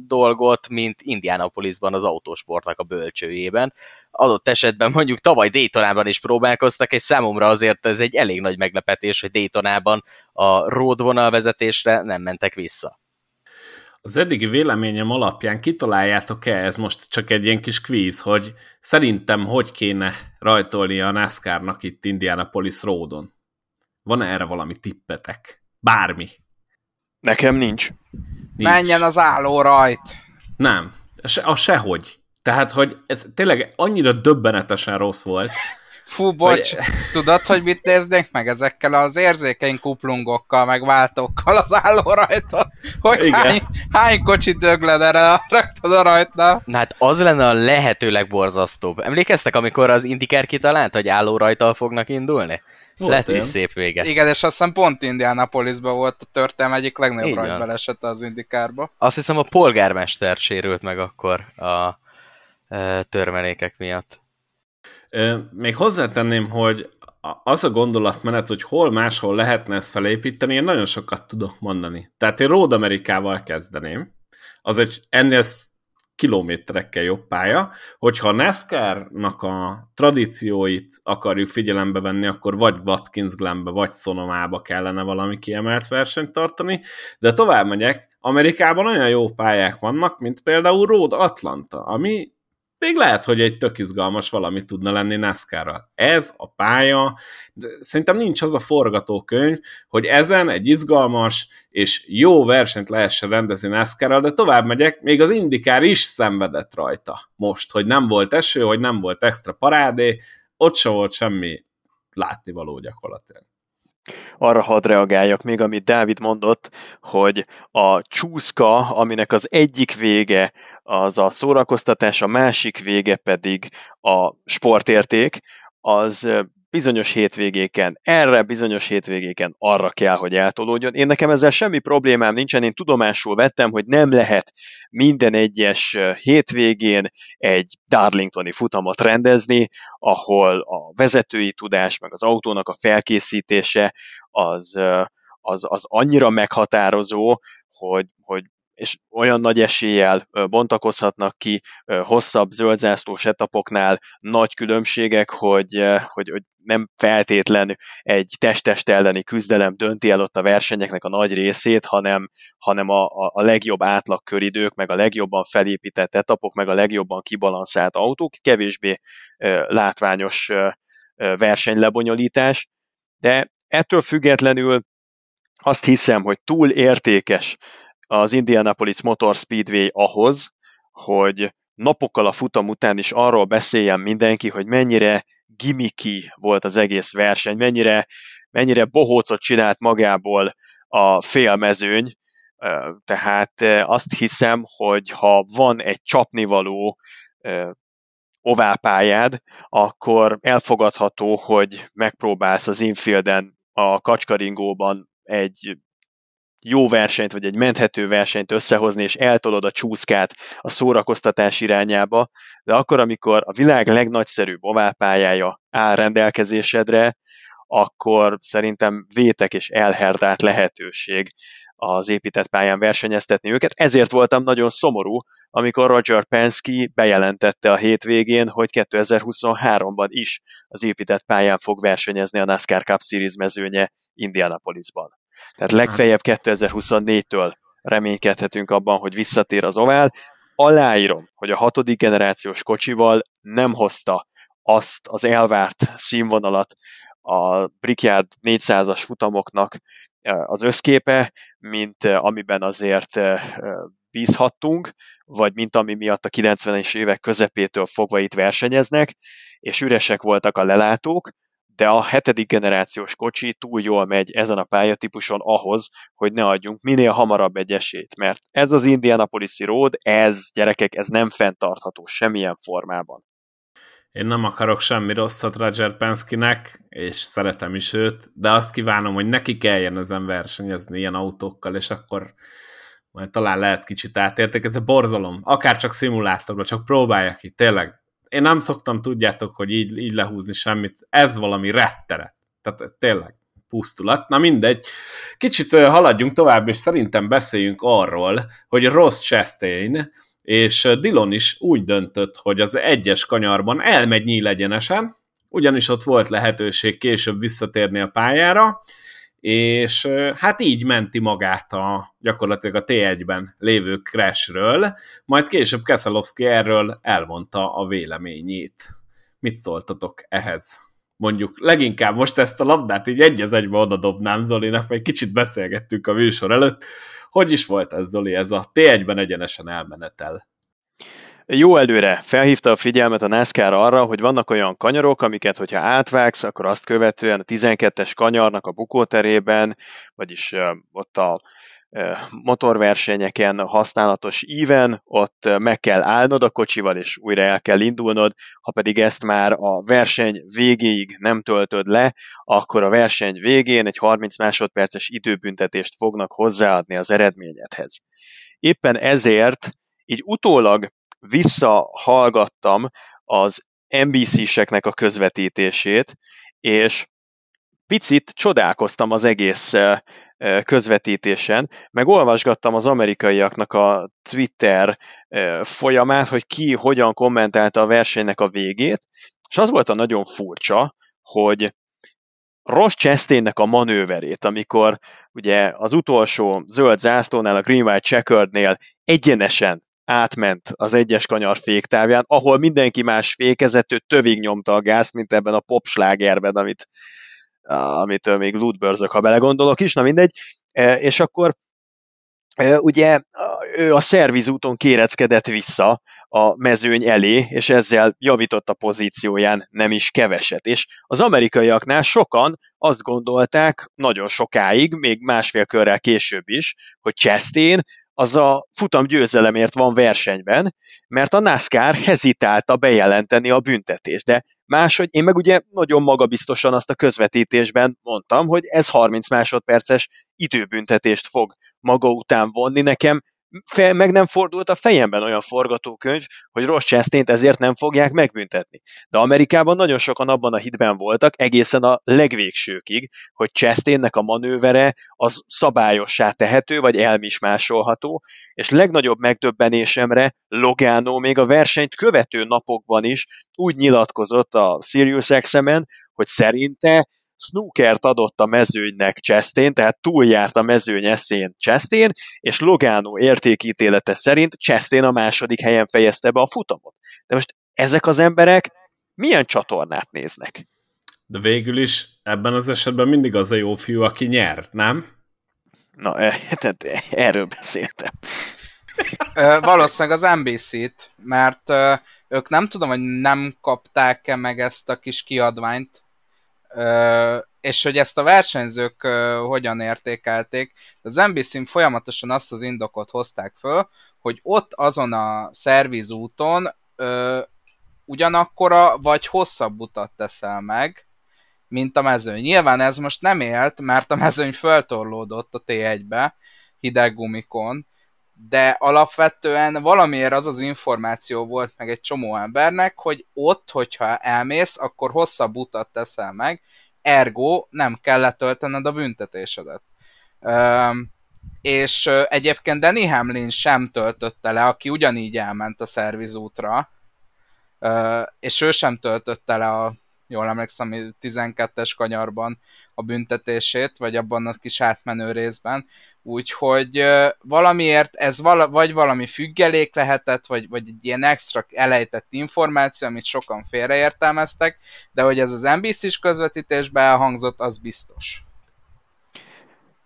dolgot, mint Indianapolisban az autósportnak a bölcsőjében. Adott esetben mondjuk tavaly Daytonában is próbálkoztak, és számomra azért ez egy elég nagy meglepetés, hogy Daytonában a road vonalvezetésre nem mentek vissza.
Az eddigi véleményem alapján kitaláljátok-e, ez most csak egy ilyen kis kvíz, hogy szerintem hogy kéne rajtolni a NASCAR-nak itt Indianapolis Roadon? Van-e erre valami tippetek? Bármi.
Nekem nincs.
nincs. Menjen az álló rajt!
Nem, se, a sehogy. Tehát, hogy ez tényleg annyira döbbenetesen rossz volt,
Fú, bocs, hogy... tudod, hogy mit néznék meg ezekkel az érzékeny kuplungokkal, meg váltókkal az álló rajta, hogy hány, hány kocsi dögled erre raktad a rajta.
Na hát az lenne a lehető legborzasztóbb. Emlékeztek, amikor az Indikár kitalált, hogy álló rajtal fognak indulni? Volt Lett is szép vége.
Igen, és azt hiszem pont Indianapolisban volt a történelm egyik legnagyobb rajtbelesete az Indikárba.
Azt hiszem a polgármester sérült meg akkor a e, törmelékek miatt.
Még hozzátenném, hogy az a gondolatmenet, hogy hol máshol lehetne ezt felépíteni, én nagyon sokat tudok mondani. Tehát én Road Amerikával kezdeném. Az egy ennél kilométerekkel jobb pálya, hogyha a NASCAR-nak a tradícióit akarjuk figyelembe venni, akkor vagy Watkins Glenbe, vagy Sonomába kellene valami kiemelt versenyt tartani, de tovább megyek, Amerikában olyan jó pályák vannak, mint például Road Atlanta, ami még lehet, hogy egy tök izgalmas valami tudna lenni NASCAR-ral. Ez a pálya, de szerintem nincs az a forgatókönyv, hogy ezen egy izgalmas és jó versenyt lehessen rendezni NASCAR-ral, de tovább megyek, még az indikár is szenvedett rajta most, hogy nem volt eső, hogy nem volt extra parádé, ott se volt semmi látnivaló gyakorlatilag
arra hadd reagáljak még, amit Dávid mondott, hogy a csúszka, aminek az egyik vége az a szórakoztatás, a másik vége pedig a sportérték, az bizonyos hétvégéken erre, bizonyos hétvégéken arra kell, hogy eltolódjon. Én nekem ezzel semmi problémám nincsen, én tudomásul vettem, hogy nem lehet minden egyes hétvégén egy Darlingtoni futamot rendezni, ahol a vezetői tudás, meg az autónak a felkészítése az, az, az annyira meghatározó, hogy, hogy és olyan nagy eséllyel bontakozhatnak ki hosszabb zöldzászlós etapoknál nagy különbségek, hogy, hogy, hogy nem feltétlen egy testest elleni küzdelem dönti el ott a versenyeknek a nagy részét, hanem, hanem a, a, legjobb átlagköridők, meg a legjobban felépített etapok, meg a legjobban kibalanszált autók, kevésbé látványos versenylebonyolítás, de ettől függetlenül azt hiszem, hogy túl értékes az Indianapolis Motor Speedway ahhoz, hogy napokkal a futam után is arról beszéljen mindenki, hogy mennyire gimiki volt az egész verseny, mennyire, mennyire bohócot csinált magából a félmezőny, tehát azt hiszem, hogy ha van egy csapnivaló oválpályád, akkor elfogadható, hogy megpróbálsz az infielden a kacskaringóban egy jó versenyt, vagy egy menthető versenyt összehozni, és eltolod a csúszkát a szórakoztatás irányába, de akkor, amikor a világ legnagyszerűbb oválpályája áll rendelkezésedre, akkor szerintem vétek és elherdált lehetőség az épített pályán versenyeztetni őket. Ezért voltam nagyon szomorú, amikor Roger Penske bejelentette a hétvégén, hogy 2023-ban is az épített pályán fog versenyezni a NASCAR Cup Series mezőnye Indianapolisban. Tehát legfeljebb 2024-től reménykedhetünk abban, hogy visszatér az ovál. Aláírom, hogy a hatodik generációs kocsival nem hozta azt az elvárt színvonalat a Brickyard 400-as futamoknak az összképe, mint amiben azért bízhattunk, vagy mint ami miatt a 90-es évek közepétől fogva itt versenyeznek, és üresek voltak a lelátók, de a hetedik generációs kocsi túl jól megy ezen a pályatípuson ahhoz, hogy ne adjunk minél hamarabb egy esélyt, mert ez az Indianapolis Road, ez, gyerekek, ez nem fenntartható semmilyen formában.
Én nem akarok semmi rosszat Roger Penske-nek, és szeretem is őt, de azt kívánom, hogy neki kelljen ezen versenyezni ilyen autókkal, és akkor majd talán lehet kicsit átértek, ez a borzalom, akár csak szimulátorban, csak próbálják ki, tényleg. Én nem szoktam, tudjátok, hogy így, így lehúzni semmit, ez valami retteret. Tehát tényleg pusztulat. Na mindegy. Kicsit haladjunk tovább, és szerintem beszéljünk arról, hogy Ross Chastain és Dillon is úgy döntött, hogy az egyes kanyarban elmegy nyíl egyenesen, ugyanis ott volt lehetőség később visszatérni a pályára, és hát így menti magát a gyakorlatilag a T1-ben lévő crashről, majd később Keszelowski erről elmondta a véleményét. Mit szóltatok ehhez? Mondjuk leginkább most ezt a labdát így egy az egybe oda dobnám Zolinak, vagy kicsit beszélgettünk a műsor előtt. Hogy is volt ez, Zoli, ez a T1-ben egyenesen elmenetel?
Jó előre felhívta a figyelmet a NASCAR arra, hogy vannak olyan kanyarok, amiket, hogyha átvágsz, akkor azt követően a 12-es kanyarnak a bukóterében, vagyis ott a motorversenyeken használatos íven, ott meg kell állnod a kocsival, és újra el kell indulnod, ha pedig ezt már a verseny végéig nem töltöd le, akkor a verseny végén egy 30 másodperces időbüntetést fognak hozzáadni az eredményedhez. Éppen ezért így utólag visszahallgattam az NBC-seknek a közvetítését, és picit csodálkoztam az egész közvetítésen, meg olvasgattam az amerikaiaknak a Twitter folyamát, hogy ki hogyan kommentálta a versenynek a végét, és az volt a nagyon furcsa, hogy Ross Chastainnek a manőverét, amikor ugye az utolsó zöld zászlónál, a Green White Checkerednél egyenesen átment az egyes kanyar féktávján, ahol mindenki más fékezett, ő tövig nyomta a gáz, mint ebben a popslágerben, amit, amitől még Ludbörzök, ha belegondolok is, na mindegy. E, és akkor e, ugye ő a szervizúton kéreckedett vissza a mezőny elé, és ezzel javított a pozícióján nem is keveset. És az amerikaiaknál sokan azt gondolták nagyon sokáig, még másfél körrel később is, hogy Chastain az a futam győzelemért van versenyben, mert a NASCAR hezitálta bejelenteni a büntetést. De máshogy én meg ugye nagyon magabiztosan azt a közvetítésben mondtam, hogy ez 30 másodperces időbüntetést fog maga után vonni. Nekem fe, meg nem fordult a fejemben olyan forgatókönyv, hogy Ross chastain ezért nem fogják megbüntetni. De Amerikában nagyon sokan abban a hitben voltak, egészen a legvégsőkig, hogy Chastainnek a manővere az szabályossá tehető, vagy elmismásolható, és legnagyobb megdöbbenésemre Logano még a versenyt követő napokban is úgy nyilatkozott a Sirius XM-en, hogy szerinte snookert adott a mezőnynek Chastain, tehát túljárt a mezőny eszén Chastain, és Logano értékítélete szerint Chastain a második helyen fejezte be a futamot. De most ezek az emberek milyen csatornát néznek?
De végül is ebben az esetben mindig az a jó fiú, aki nyer, nem?
Na, tehát erről beszéltem.
Valószínűleg az NBC-t, mert ők nem tudom, hogy nem kapták-e meg ezt a kis kiadványt, és hogy ezt a versenyzők hogyan értékelték. Az NBC-n folyamatosan azt az indokot hozták föl, hogy ott azon a szervizúton ugyanakkora vagy hosszabb utat teszel meg, mint a mezőny. Nyilván ez most nem élt, mert a mezőny föltorlódott a T1-be, hideg gumikon, de alapvetően valamiért az az információ volt meg egy csomó embernek, hogy ott, hogyha elmész, akkor hosszabb utat teszel meg, ergo nem kell letöltened a büntetésedet. Üm, és egyébként Danny Hamlin sem töltötte le, aki ugyanígy elment a szervizútra, és ő sem töltötte le a jól emlékszem, 12-es kanyarban a büntetését, vagy abban a kis átmenő részben, úgyhogy valamiért ez vala, vagy valami függelék lehetett, vagy, vagy egy ilyen extra elejtett információ, amit sokan félreértelmeztek, de hogy ez az NBC-s közvetítésben elhangzott, az biztos.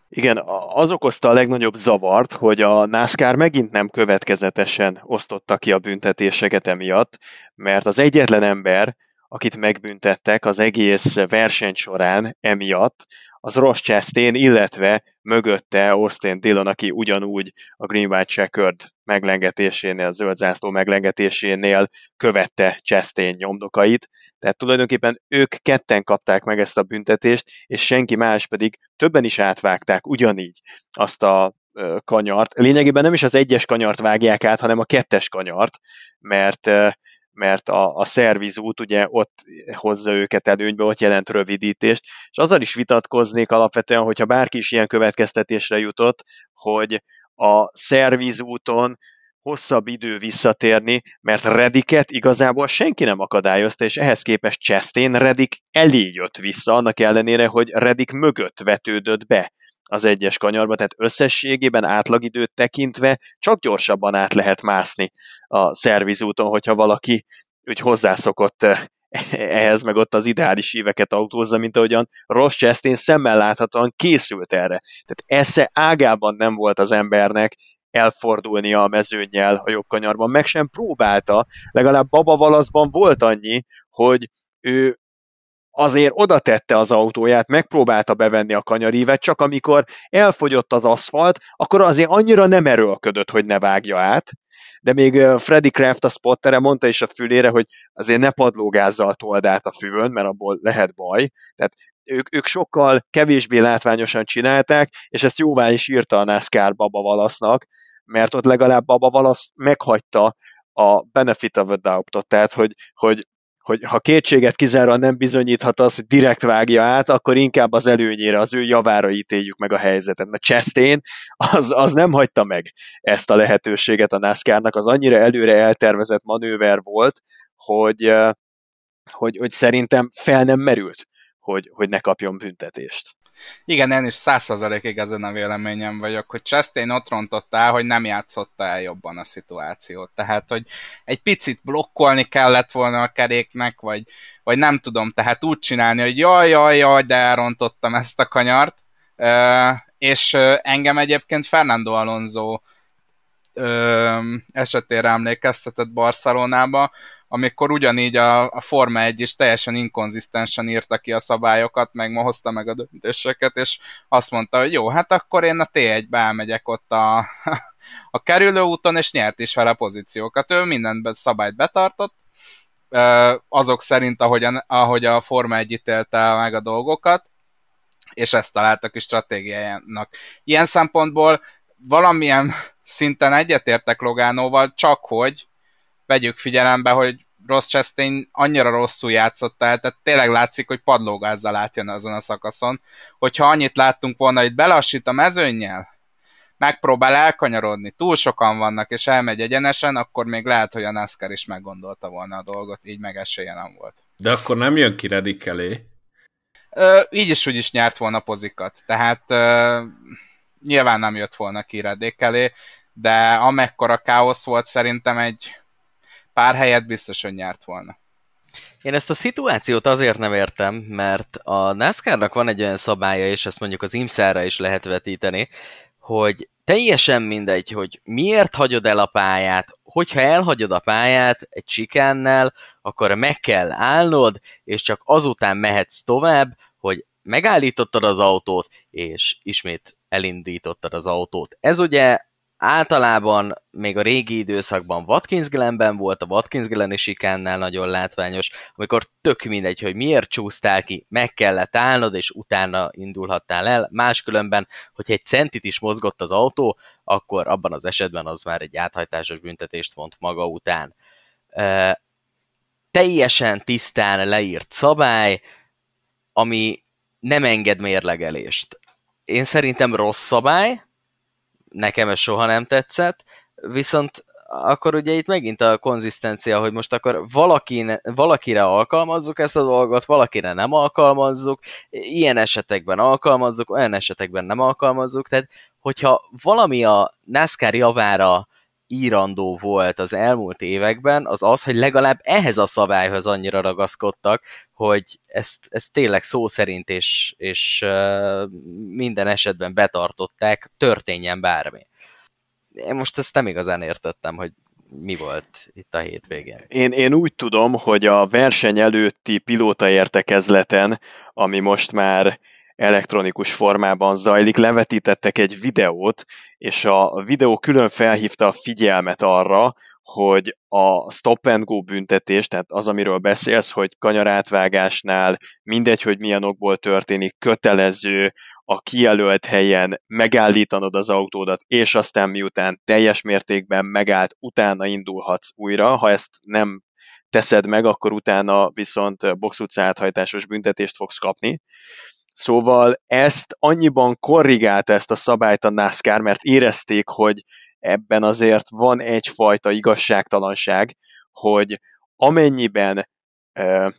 Igen, az okozta a legnagyobb zavart, hogy a NASCAR megint nem következetesen osztotta ki a büntetéseket emiatt, mert az egyetlen ember, akit megbüntettek az egész verseny során emiatt, az Ross Chastain, illetve mögötte Austin Dillon, aki ugyanúgy a Green White Checkered meglengetésénél, a zöld zászló meglengetésénél követte Chastain nyomdokait. Tehát tulajdonképpen ők ketten kapták meg ezt a büntetést, és senki más pedig többen is átvágták ugyanígy azt a kanyart. Lényegében nem is az egyes kanyart vágják át, hanem a kettes kanyart, mert mert a, a szervizút ugye ott hozza őket előnybe, ott jelent rövidítést, és azzal is vitatkoznék alapvetően, hogyha bárki is ilyen következtetésre jutott, hogy a szervizúton hosszabb idő visszatérni, mert Rediket igazából senki nem akadályozta, és ehhez képest Chastain Redik elé jött vissza, annak ellenére, hogy Redik mögött vetődött be az egyes kanyarba, tehát összességében átlagidőt tekintve csak gyorsabban át lehet mászni a szervizúton, hogyha valaki úgy hozzászokott eh, ehhez, meg ott az ideális éveket autózza, mint ahogyan Ross Chastain szemmel láthatóan készült erre. Tehát esze ágában nem volt az embernek elfordulnia a mezőnyel a jobb kanyarban, meg sem próbálta, legalább Baba Valaszban volt annyi, hogy ő azért oda tette az autóját, megpróbálta bevenni a kanyarívet, csak amikor elfogyott az aszfalt, akkor azért annyira nem erőlködött, hogy ne vágja át, de még Freddy Kraft a spottere mondta is a fülére, hogy azért ne padlógázzal told át a füvön, mert abból lehet baj, tehát ők, ők sokkal kevésbé látványosan csinálták, és ezt jóvá is írta a NASCAR Baba Valasznak, mert ott legalább Baba Valasz meghagyta a benefit of a doubt tehát hogy, hogy hogy ha kétséget kizáróan nem bizonyíthat az, hogy direkt vágja át, akkor inkább az előnyére, az ő javára ítéljük meg a helyzetet. Mert Chastain az, az nem hagyta meg ezt a lehetőséget a NASCAR-nak, az annyira előre eltervezett manőver volt, hogy, hogy, hogy szerintem fel nem merült, hogy, hogy ne kapjon büntetést.
Igen, én is százszerzalékig ezen a véleményem vagyok, hogy Chastain ott rontotta el, hogy nem játszotta el jobban a szituációt. Tehát, hogy egy picit blokkolni kellett volna a keréknek, vagy, vagy nem tudom, tehát úgy csinálni, hogy jaj, jaj, jaj, de elrontottam ezt a kanyart. És engem egyébként Fernando Alonso esetére emlékeztetett Barcelonába, amikor ugyanígy a, a Forma 1 is teljesen inkonzisztensen írta ki a szabályokat, meg ma hozta meg a döntéseket, és azt mondta, hogy jó, hát akkor én a T1-be elmegyek ott a, a kerülőúton, és nyert is vele pozíciókat. Ő minden szabályt betartott, azok szerint, ahogy a, ahogy a Forma 1 ítélte meg a dolgokat, és ezt találtak is stratégiájának. Ilyen szempontból valamilyen szinten egyetértek Logánóval, csak hogy vegyük figyelembe, hogy Ross Chastain annyira rosszul játszott el, tehát tényleg látszik, hogy padlógázzal átjön azon a szakaszon. Hogyha annyit láttunk volna, hogy belassít a mezőnyel, megpróbál elkanyarodni, túl sokan vannak, és elmegy egyenesen, akkor még lehet, hogy a NASCAR is meggondolta volna a dolgot, így meg esélye nem volt.
De akkor nem jön ki Redik elé?
Ö, így is úgy is nyert volna pozikat, tehát ö, nyilván nem jött volna ki Redik elé, de amekkora káosz volt szerintem egy pár helyet biztos, hogy nyert volna.
Én ezt a szituációt azért nem értem, mert a NASCAR-nak van egy olyan szabálya, és ezt mondjuk az IMSA-ra is lehet vetíteni, hogy teljesen mindegy, hogy miért hagyod el a pályát, hogyha elhagyod a pályát egy csikánnel, akkor meg kell állnod, és csak azután mehetsz tovább, hogy megállítottad az autót, és ismét elindítottad az autót. Ez ugye általában még a régi időszakban Watkins Glenben volt, a Watkins Gleni sikánnál nagyon látványos, amikor tök mindegy, hogy miért csúsztál ki, meg kellett állnod, és utána indulhattál el. Máskülönben, hogyha egy centit is mozgott az autó, akkor abban az esetben az már egy áthajtásos büntetést vont maga után. E, teljesen tisztán leírt szabály, ami nem enged mérlegelést. Én szerintem rossz szabály, nekem ez soha nem tetszett, viszont akkor ugye itt megint a konzisztencia, hogy most akkor valakin, valakire alkalmazzuk ezt a dolgot, valakire nem alkalmazzuk, ilyen esetekben alkalmazzuk, olyan esetekben nem alkalmazzuk, tehát hogyha valami a NASCAR javára írandó volt az elmúlt években, az az, hogy legalább ehhez a szabályhoz annyira ragaszkodtak, hogy ezt, ezt tényleg szó szerint és, és minden esetben betartották, történjen bármi. Én most ezt nem igazán értettem, hogy mi volt itt a hétvégén.
Én, én úgy tudom, hogy a verseny előtti pilóta értekezleten, ami most már elektronikus formában zajlik, levetítettek egy videót, és a videó külön felhívta a figyelmet arra, hogy a stop and go büntetés, tehát az, amiről beszélsz, hogy kanyarátvágásnál mindegy, hogy milyen okból történik, kötelező a kijelölt helyen megállítanod az autódat, és aztán miután teljes mértékben megállt, utána indulhatsz újra. Ha ezt nem teszed meg, akkor utána viszont box áthajtásos büntetést fogsz kapni. Szóval ezt annyiban korrigálta ezt a szabályt a NASCAR, mert érezték, hogy ebben azért van egyfajta igazságtalanság, hogy amennyiben ö,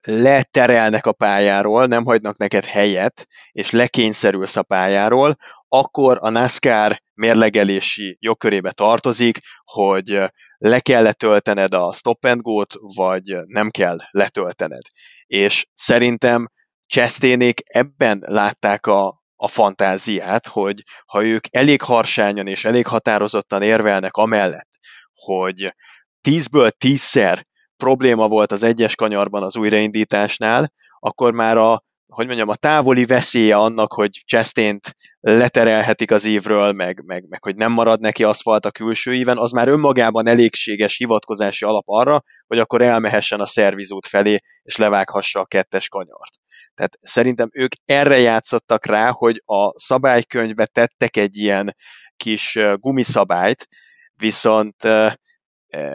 leterelnek a pályáról, nem hagynak neked helyet, és lekényszerülsz a pályáról, akkor a NASCAR mérlegelési jogkörébe tartozik, hogy le kell letöltened a stop and go-t, vagy nem kell letöltened. És szerintem Cseszténék ebben látták a, a fantáziát, hogy ha ők elég harsányan és elég határozottan érvelnek amellett, hogy tízből tízszer probléma volt az egyes kanyarban az újraindításnál, akkor már a hogy mondjam, a távoli veszélye annak, hogy Chastain-t leterelhetik az évről, meg, meg, meg hogy nem marad neki aszfalt a külső íven, az már önmagában elégséges hivatkozási alap arra, hogy akkor elmehessen a szervizút felé, és levághassa a kettes kanyart. Tehát szerintem ők erre játszottak rá, hogy a szabálykönyvbe tettek egy ilyen kis gumiszabályt, viszont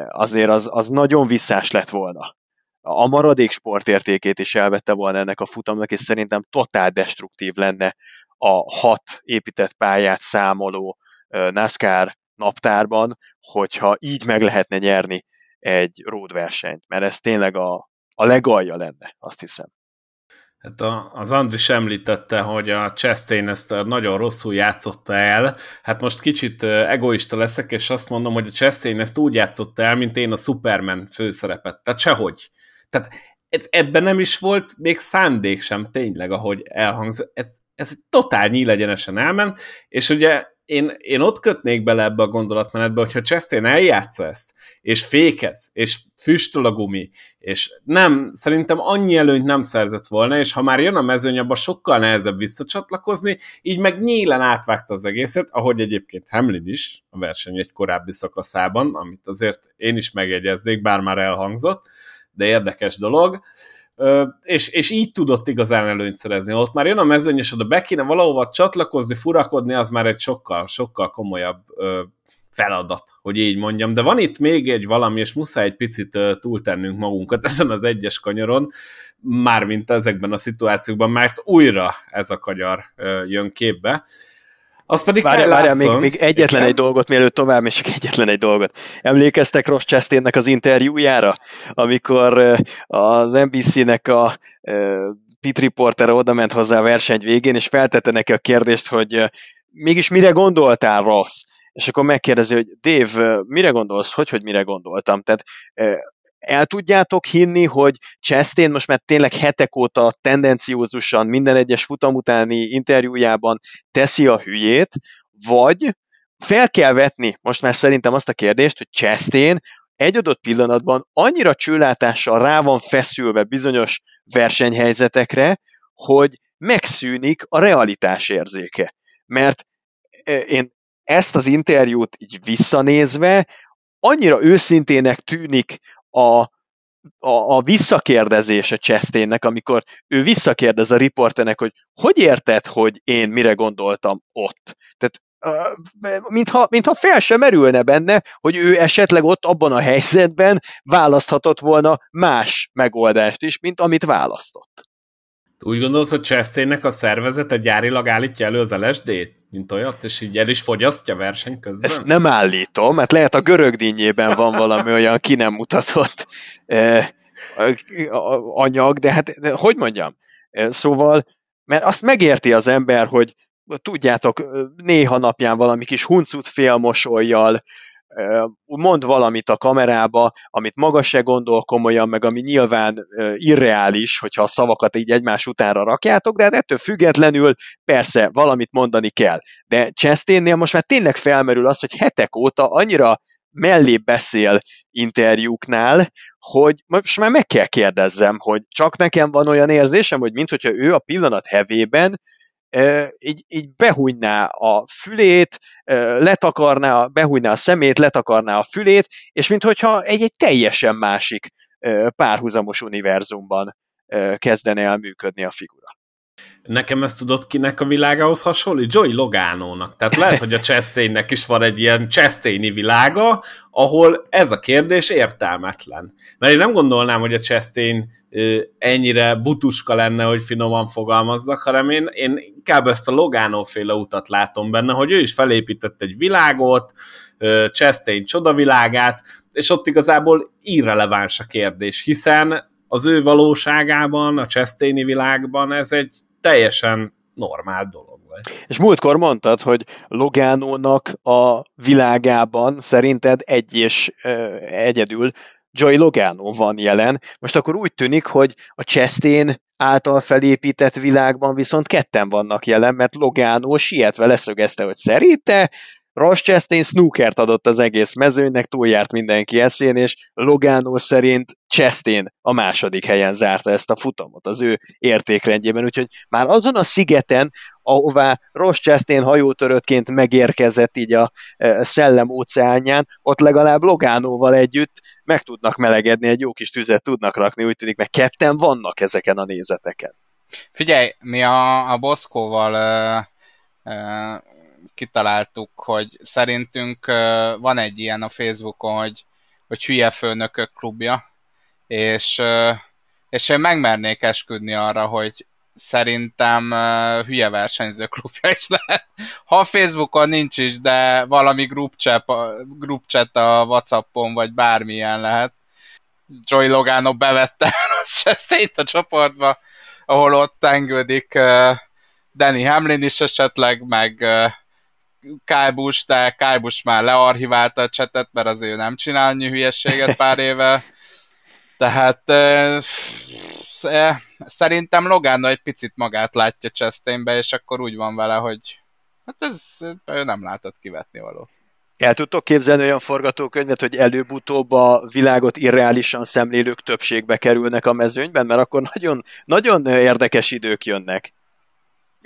azért az, az nagyon visszás lett volna a maradék sportértékét is elvette volna ennek a futamnak, és szerintem totál destruktív lenne a hat épített pályát számoló NASCAR naptárban, hogyha így meg lehetne nyerni egy road versenyt, mert ez tényleg a, a legalja lenne, azt hiszem.
Hát a, az Andris említette, hogy a Chastain ezt nagyon rosszul játszotta el. Hát most kicsit egoista leszek, és azt mondom, hogy a Chastain ezt úgy játszotta el, mint én a Superman főszerepet. Tehát sehogy. Tehát ez, ebben nem is volt még szándék sem tényleg, ahogy elhangzott. Ez, ez totál nyílegyenesen elment, és ugye én, én ott kötnék bele ebbe a gondolatmenetbe, hogyha Chastain eljátsza ezt, és fékez, és füstöl a gumi, és nem, szerintem annyi előnyt nem szerzett volna, és ha már jön a mezőny, abban sokkal nehezebb visszacsatlakozni, így meg nyílen átvágta az egészet, ahogy egyébként Hamlin is a verseny egy korábbi szakaszában, amit azért én is megjegyeznék, bár már elhangzott, de érdekes dolog. És, és így tudott igazán előnyt szerezni. Ott már jön a mezőny, és oda be kéne valahova csatlakozni, furakodni, az már egy sokkal, sokkal komolyabb feladat, hogy így mondjam. De van itt még egy valami, és muszáj egy picit túltennünk magunkat ezen az egyes kanyaron, mármint ezekben a szituációkban, mert újra ez a kanyar jön képbe. Az pedig
várjál, várjál, még, még egyetlen egy dolgot, mielőtt tovább, és csak egyetlen egy dolgot. Emlékeztek Ross Chastainnek az interjújára, amikor az NBC-nek a pit reporter oda ment hozzá a verseny végén, és feltette neki a kérdést, hogy mégis mire gondoltál, Ross? És akkor megkérdezi, hogy Dave, mire gondolsz? Hogy, hogy mire gondoltam? Tehát el tudjátok hinni, hogy Chastain most már tényleg hetek óta tendenciózusan minden egyes futam utáni interjújában teszi a hülyét, vagy fel kell vetni most már szerintem azt a kérdést, hogy Chastain egy adott pillanatban annyira csőlátással rá van feszülve bizonyos versenyhelyzetekre, hogy megszűnik a realitás érzéke. Mert e, én ezt az interjút így visszanézve annyira őszintének tűnik a, a, a visszakérdezése Chastain-nek, amikor ő visszakérdez a riportenek, hogy hogy érted, hogy én mire gondoltam ott? Tehát mintha, mintha fel sem merülne benne, hogy ő esetleg ott abban a helyzetben választhatott volna más megoldást is, mint amit választott.
Úgy gondolod, hogy Chastainnek a szervezete gyárilag állítja elő az LSD-t, mint olyat, és így el is fogyasztja verseny közben?
Ezt nem állítom, mert lehet a görög dinnyében van valami olyan ki nem mutatott eh, anyag, de hát de hogy mondjam, eh, szóval, mert azt megérti az ember, hogy tudjátok, néha napján valami kis huncut félmosoljal, mond valamit a kamerába, amit maga se gondol komolyan, meg ami nyilván irreális, hogyha a szavakat így egymás utánra rakjátok, de hát ettől függetlenül persze valamit mondani kell. De Chastainnél most már tényleg felmerül az, hogy hetek óta annyira mellé beszél interjúknál, hogy most már meg kell kérdezzem, hogy csak nekem van olyan érzésem, hogy mintha ő a pillanat hevében így, így behújná a fülét, letakarná, behújná a szemét, letakarná a fülét, és mintha egy, egy teljesen másik párhuzamos univerzumban kezdene el működni a figura.
Nekem ezt tudod kinek a világához hasonlít? Joey Logánónak. Tehát lehet, hogy a Chastainnek is van egy ilyen Chastaini világa, ahol ez a kérdés értelmetlen. Mert én nem gondolnám, hogy a Chastain ennyire butuska lenne, hogy finoman fogalmazzak, hanem én, én inkább ezt a Logánó féle utat látom benne, hogy ő is felépített egy világot, Chastain csodavilágát, és ott igazából irreleváns a kérdés, hiszen az ő valóságában, a Chastaini világban ez egy teljesen normál dolog volt.
És múltkor mondtad, hogy Logánónak a világában szerinted egy és ö, egyedül Joy Logano van jelen. Most akkor úgy tűnik, hogy a Chastain által felépített világban viszont ketten vannak jelen, mert Logano sietve leszögezte, hogy szerinte Ross Chastain snookert adott az egész mezőnynek, túljárt mindenki eszén, és Logano szerint Chastain a második helyen zárta ezt a futamot az ő értékrendjében, úgyhogy már azon a szigeten, ahová Ross Chastain hajótöröttként megérkezett így a e, szellem óceánján, ott legalább Logánóval együtt meg tudnak melegedni, egy jó kis tüzet tudnak rakni, úgy tűnik, mert ketten vannak ezeken a nézeteken.
Figyelj, mi a, a Boszkóval uh, uh, kitaláltuk, hogy szerintünk van egy ilyen a Facebookon, hogy, hogy hülye főnökök klubja, és, és én megmernék esküdni arra, hogy szerintem hülye versenyző klubja is lehet. Ha a Facebookon nincs is, de valami group chat, a Whatsappon, vagy bármilyen lehet. Joy Logano bevette ezt itt a csoportba, ahol ott engődik Danny Hamlin is esetleg, meg Kájbus, de Kájbus már learchiválta a csetet, mert azért nem csinál annyi hülyességet pár éve. Tehát szerintem Logano egy picit magát látja Chastainbe, és akkor úgy van vele, hogy hát ez ő nem látott kivetni valót.
El tudtok képzelni olyan forgatókönyvet, hogy előbb-utóbb a világot irreálisan szemlélők többségbe kerülnek a mezőnyben, mert akkor nagyon, nagyon érdekes idők jönnek.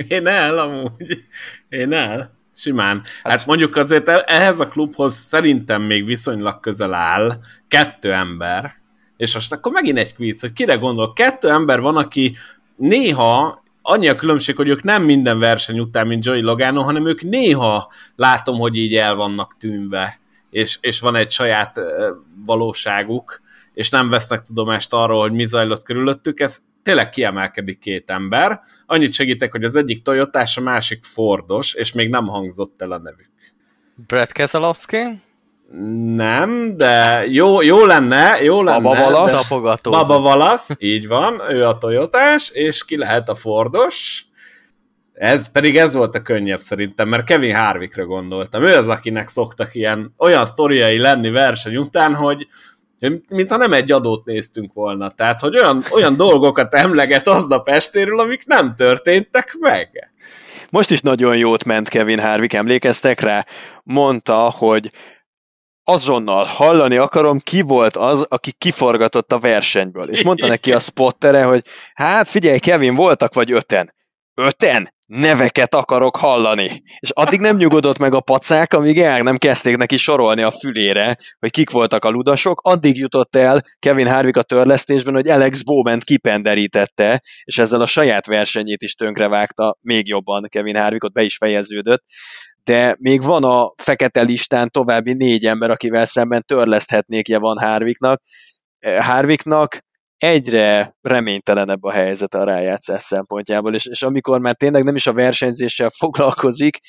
Én el, amúgy. Én el. Simán. Hát, hát mondjuk azért e- ehhez a klubhoz szerintem még viszonylag közel áll kettő ember, és most akkor megint egy kvíz, hogy kire gondol. Kettő ember van, aki néha annyi a különbség, hogy ők nem minden verseny után, mint Joey Logano, hanem ők néha látom, hogy így el vannak tűnve, és, és van egy saját valóságuk, és nem vesznek tudomást arról, hogy mi zajlott körülöttük. Ez tényleg kiemelkedik két ember. Annyit segítek, hogy az egyik Toyotás, a másik Fordos, és még nem hangzott el a nevük.
Brad Keselowski?
Nem, de jó, jó lenne, jó lenne.
Baba Valasz.
Baba Valasz, így van, ő a Toyotás, és ki lehet a Fordos. Ez pedig ez volt a könnyebb szerintem, mert Kevin Harvickra gondoltam. Ő az, akinek szoktak ilyen olyan sztoriai lenni verseny után, hogy mintha nem egy adót néztünk volna. Tehát, hogy olyan, olyan dolgokat emleget aznap estéről, amik nem történtek meg.
Most is nagyon jót ment Kevin Harvick, emlékeztek rá? Mondta, hogy azonnal hallani akarom, ki volt az, aki kiforgatott a versenyből. És mondta neki a spottere, hogy hát figyelj, Kevin, voltak vagy öten. Öten? Neveket akarok hallani. És addig nem nyugodott meg a pacák, amíg el nem kezdték neki sorolni a fülére, hogy kik voltak a ludasok, addig jutott el Kevin Harvick a törlesztésben, hogy Alex Bowman kipenderítette, és ezzel a saját versenyét is tönkrevágta még jobban Kevin Harvick, ott be is fejeződött de még van a fekete listán további négy ember, akivel szemben törleszthetnék van Harvicknak. Harvicknak egyre reménytelenebb a helyzet a rájátszás szempontjából, és, és amikor már tényleg nem is a versenyzéssel foglalkozik,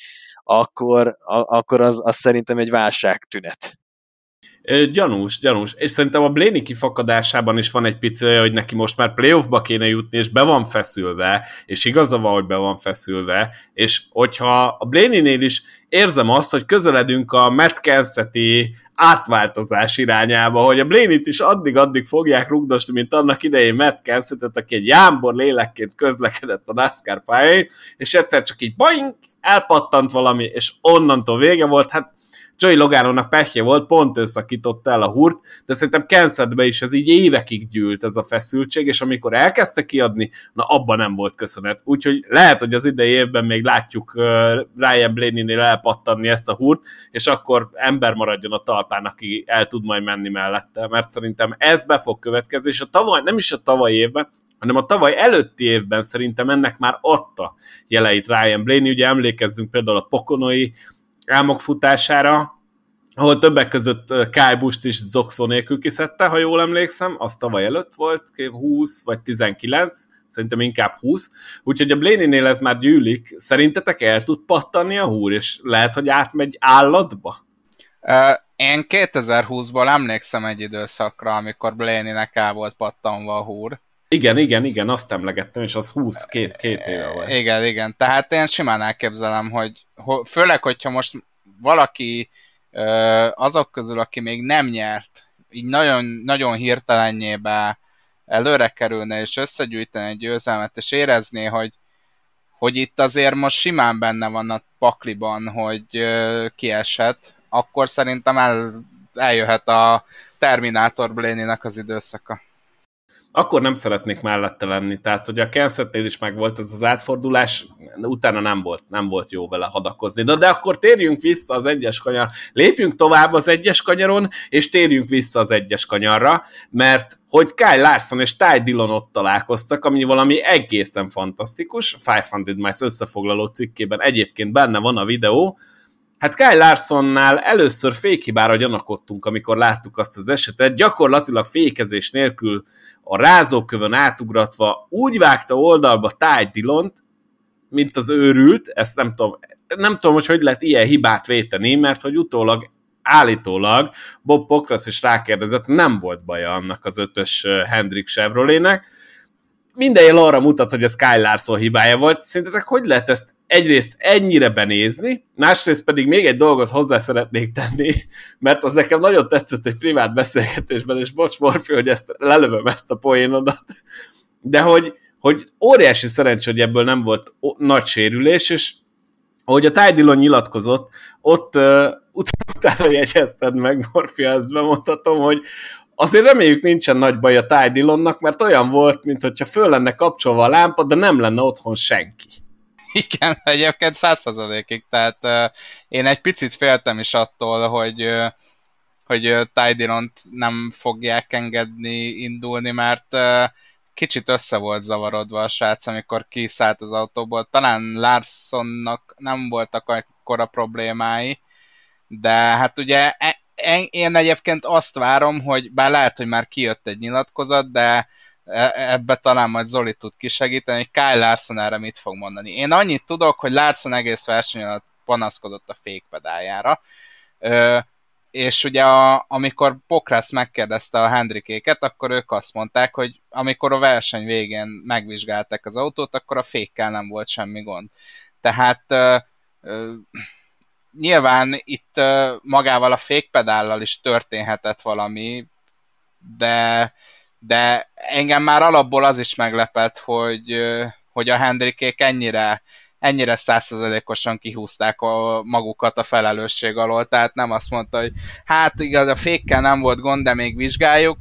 akkor, a, akkor az, az szerintem egy válságtünet.
Gyanús, gyanús. És szerintem a Bléni kifakadásában is van egy pici hogy neki most már playoffba kéne jutni, és be van feszülve, és igaza van, hogy be van feszülve, és hogyha a Bléninél is érzem azt, hogy közeledünk a Matt Kenseti átváltozás irányába, hogy a Blénit is addig-addig fogják rugdosni, mint annak idején Matt Kensetet, aki egy jámbor lélekként közlekedett a NASCAR pályáin, és egyszer csak így boing, elpattant valami, és onnantól vége volt, hát Joey Logánónak pehje volt, pont ő szakította el a húrt, de szerintem Kensetbe is ez így évekig gyűlt ez a feszültség, és amikor elkezdte kiadni, na abban nem volt köszönet. Úgyhogy lehet, hogy az idei évben még látjuk Ryan Blaney-nél elpattanni ezt a húrt, és akkor ember maradjon a talpán, aki el tud majd menni mellette, mert szerintem ez be fog következni, és a tavaly, nem is a tavaly évben, hanem a tavaly előtti évben szerintem ennek már adta jeleit Ryan Blaney. Ugye emlékezzünk például a Pokonoi álmok futására, ahol többek között Kyle is Zoxo nélkül kiszedte, ha jól emlékszem, az tavaly előtt volt, 20 vagy 19, szerintem inkább 20, úgyhogy a Blaney-nél ez már gyűlik. Szerintetek el tud pattanni a húr, és lehet, hogy átmegy állatba?
Én 2020-ból emlékszem egy időszakra, amikor Blaney-nek el volt pattanva a húr.
Igen, igen, igen, azt emlegettem, és az 20, két, két éve volt.
Igen, igen, tehát én simán elképzelem, hogy főleg, hogyha most valaki azok közül, aki még nem nyert, így nagyon, nagyon hirtelenjébe előre kerülne, és összegyűjteni egy győzelmet, és érezné, hogy, hogy itt azért most simán benne van a pakliban, hogy kiesett, akkor szerintem el, eljöhet a Terminátor Blaney-nek az időszaka
akkor nem szeretnék mellette lenni. Tehát, hogy a Kensetnél is meg volt ez az átfordulás, utána nem volt, nem volt jó vele hadakozni. De, de akkor térjünk vissza az egyes kanyar, lépjünk tovább az egyes kanyaron, és térjünk vissza az egyes kanyarra, mert hogy Kyle Larson és Ty Dillon ott találkoztak, ami valami egészen fantasztikus. 500 Miles összefoglaló cikkében egyébként benne van a videó, Hát Kyle Larsonnál először fékhibára gyanakodtunk, amikor láttuk azt az esetet, gyakorlatilag fékezés nélkül a rázókövön átugratva úgy vágta oldalba Ty Dillont, mint az őrült, ezt nem tudom, nem tudom, hogy hogy lehet ilyen hibát véteni, mert hogy utólag állítólag Bob Pokrasz is rákérdezett, nem volt baja annak az ötös Hendrik Chevroletnek, minden jel arra mutat, hogy ez Kyle Larson hibája volt. Szerintetek hogy lehet ezt egyrészt ennyire benézni, másrészt pedig még egy dolgot hozzá szeretnék tenni, mert az nekem nagyon tetszett egy privát beszélgetésben, és bocs Morfi, hogy ezt lelövöm ezt a poénodat, de hogy, hogy óriási szerencsé, hogy ebből nem volt nagy sérülés, és ahogy a Ty Dillon nyilatkozott, ott uh, utána jegyezted meg, Morfi, azt bemondhatom, hogy Azért reméljük nincsen nagy baj a Ty mert olyan volt, mintha föl lenne kapcsolva a lámpa, de nem lenne otthon senki.
Igen, egyébként százszerzalékig, tehát uh, én egy picit féltem is attól, hogy uh, hogy uh, Ty nem fogják engedni indulni, mert uh, kicsit össze volt zavarodva a srác, amikor kiszállt az autóból. Talán Larsonnak nem voltak akkora problémái, de hát ugye e- én egyébként azt várom, hogy bár lehet, hogy már kijött egy nyilatkozat, de e, ebbe talán majd Zoli tud kisegíteni, hogy Kyle Larson erre mit fog mondani. Én annyit tudok, hogy Larson egész verseny alatt panaszkodott a fékpedájára, és ugye a, amikor Pokrász megkérdezte a Hendrikéket, akkor ők azt mondták, hogy amikor a verseny végén megvizsgálták az autót, akkor a fékkel nem volt semmi gond. Tehát nyilván itt magával a fékpedállal is történhetett valami, de, de engem már alapból az is meglepett, hogy, hogy a Hendrikék ennyire, ennyire százszerzelékosan kihúzták a magukat a felelősség alól, tehát nem azt mondta, hogy hát igaz, a fékkel nem volt gond, de még vizsgáljuk,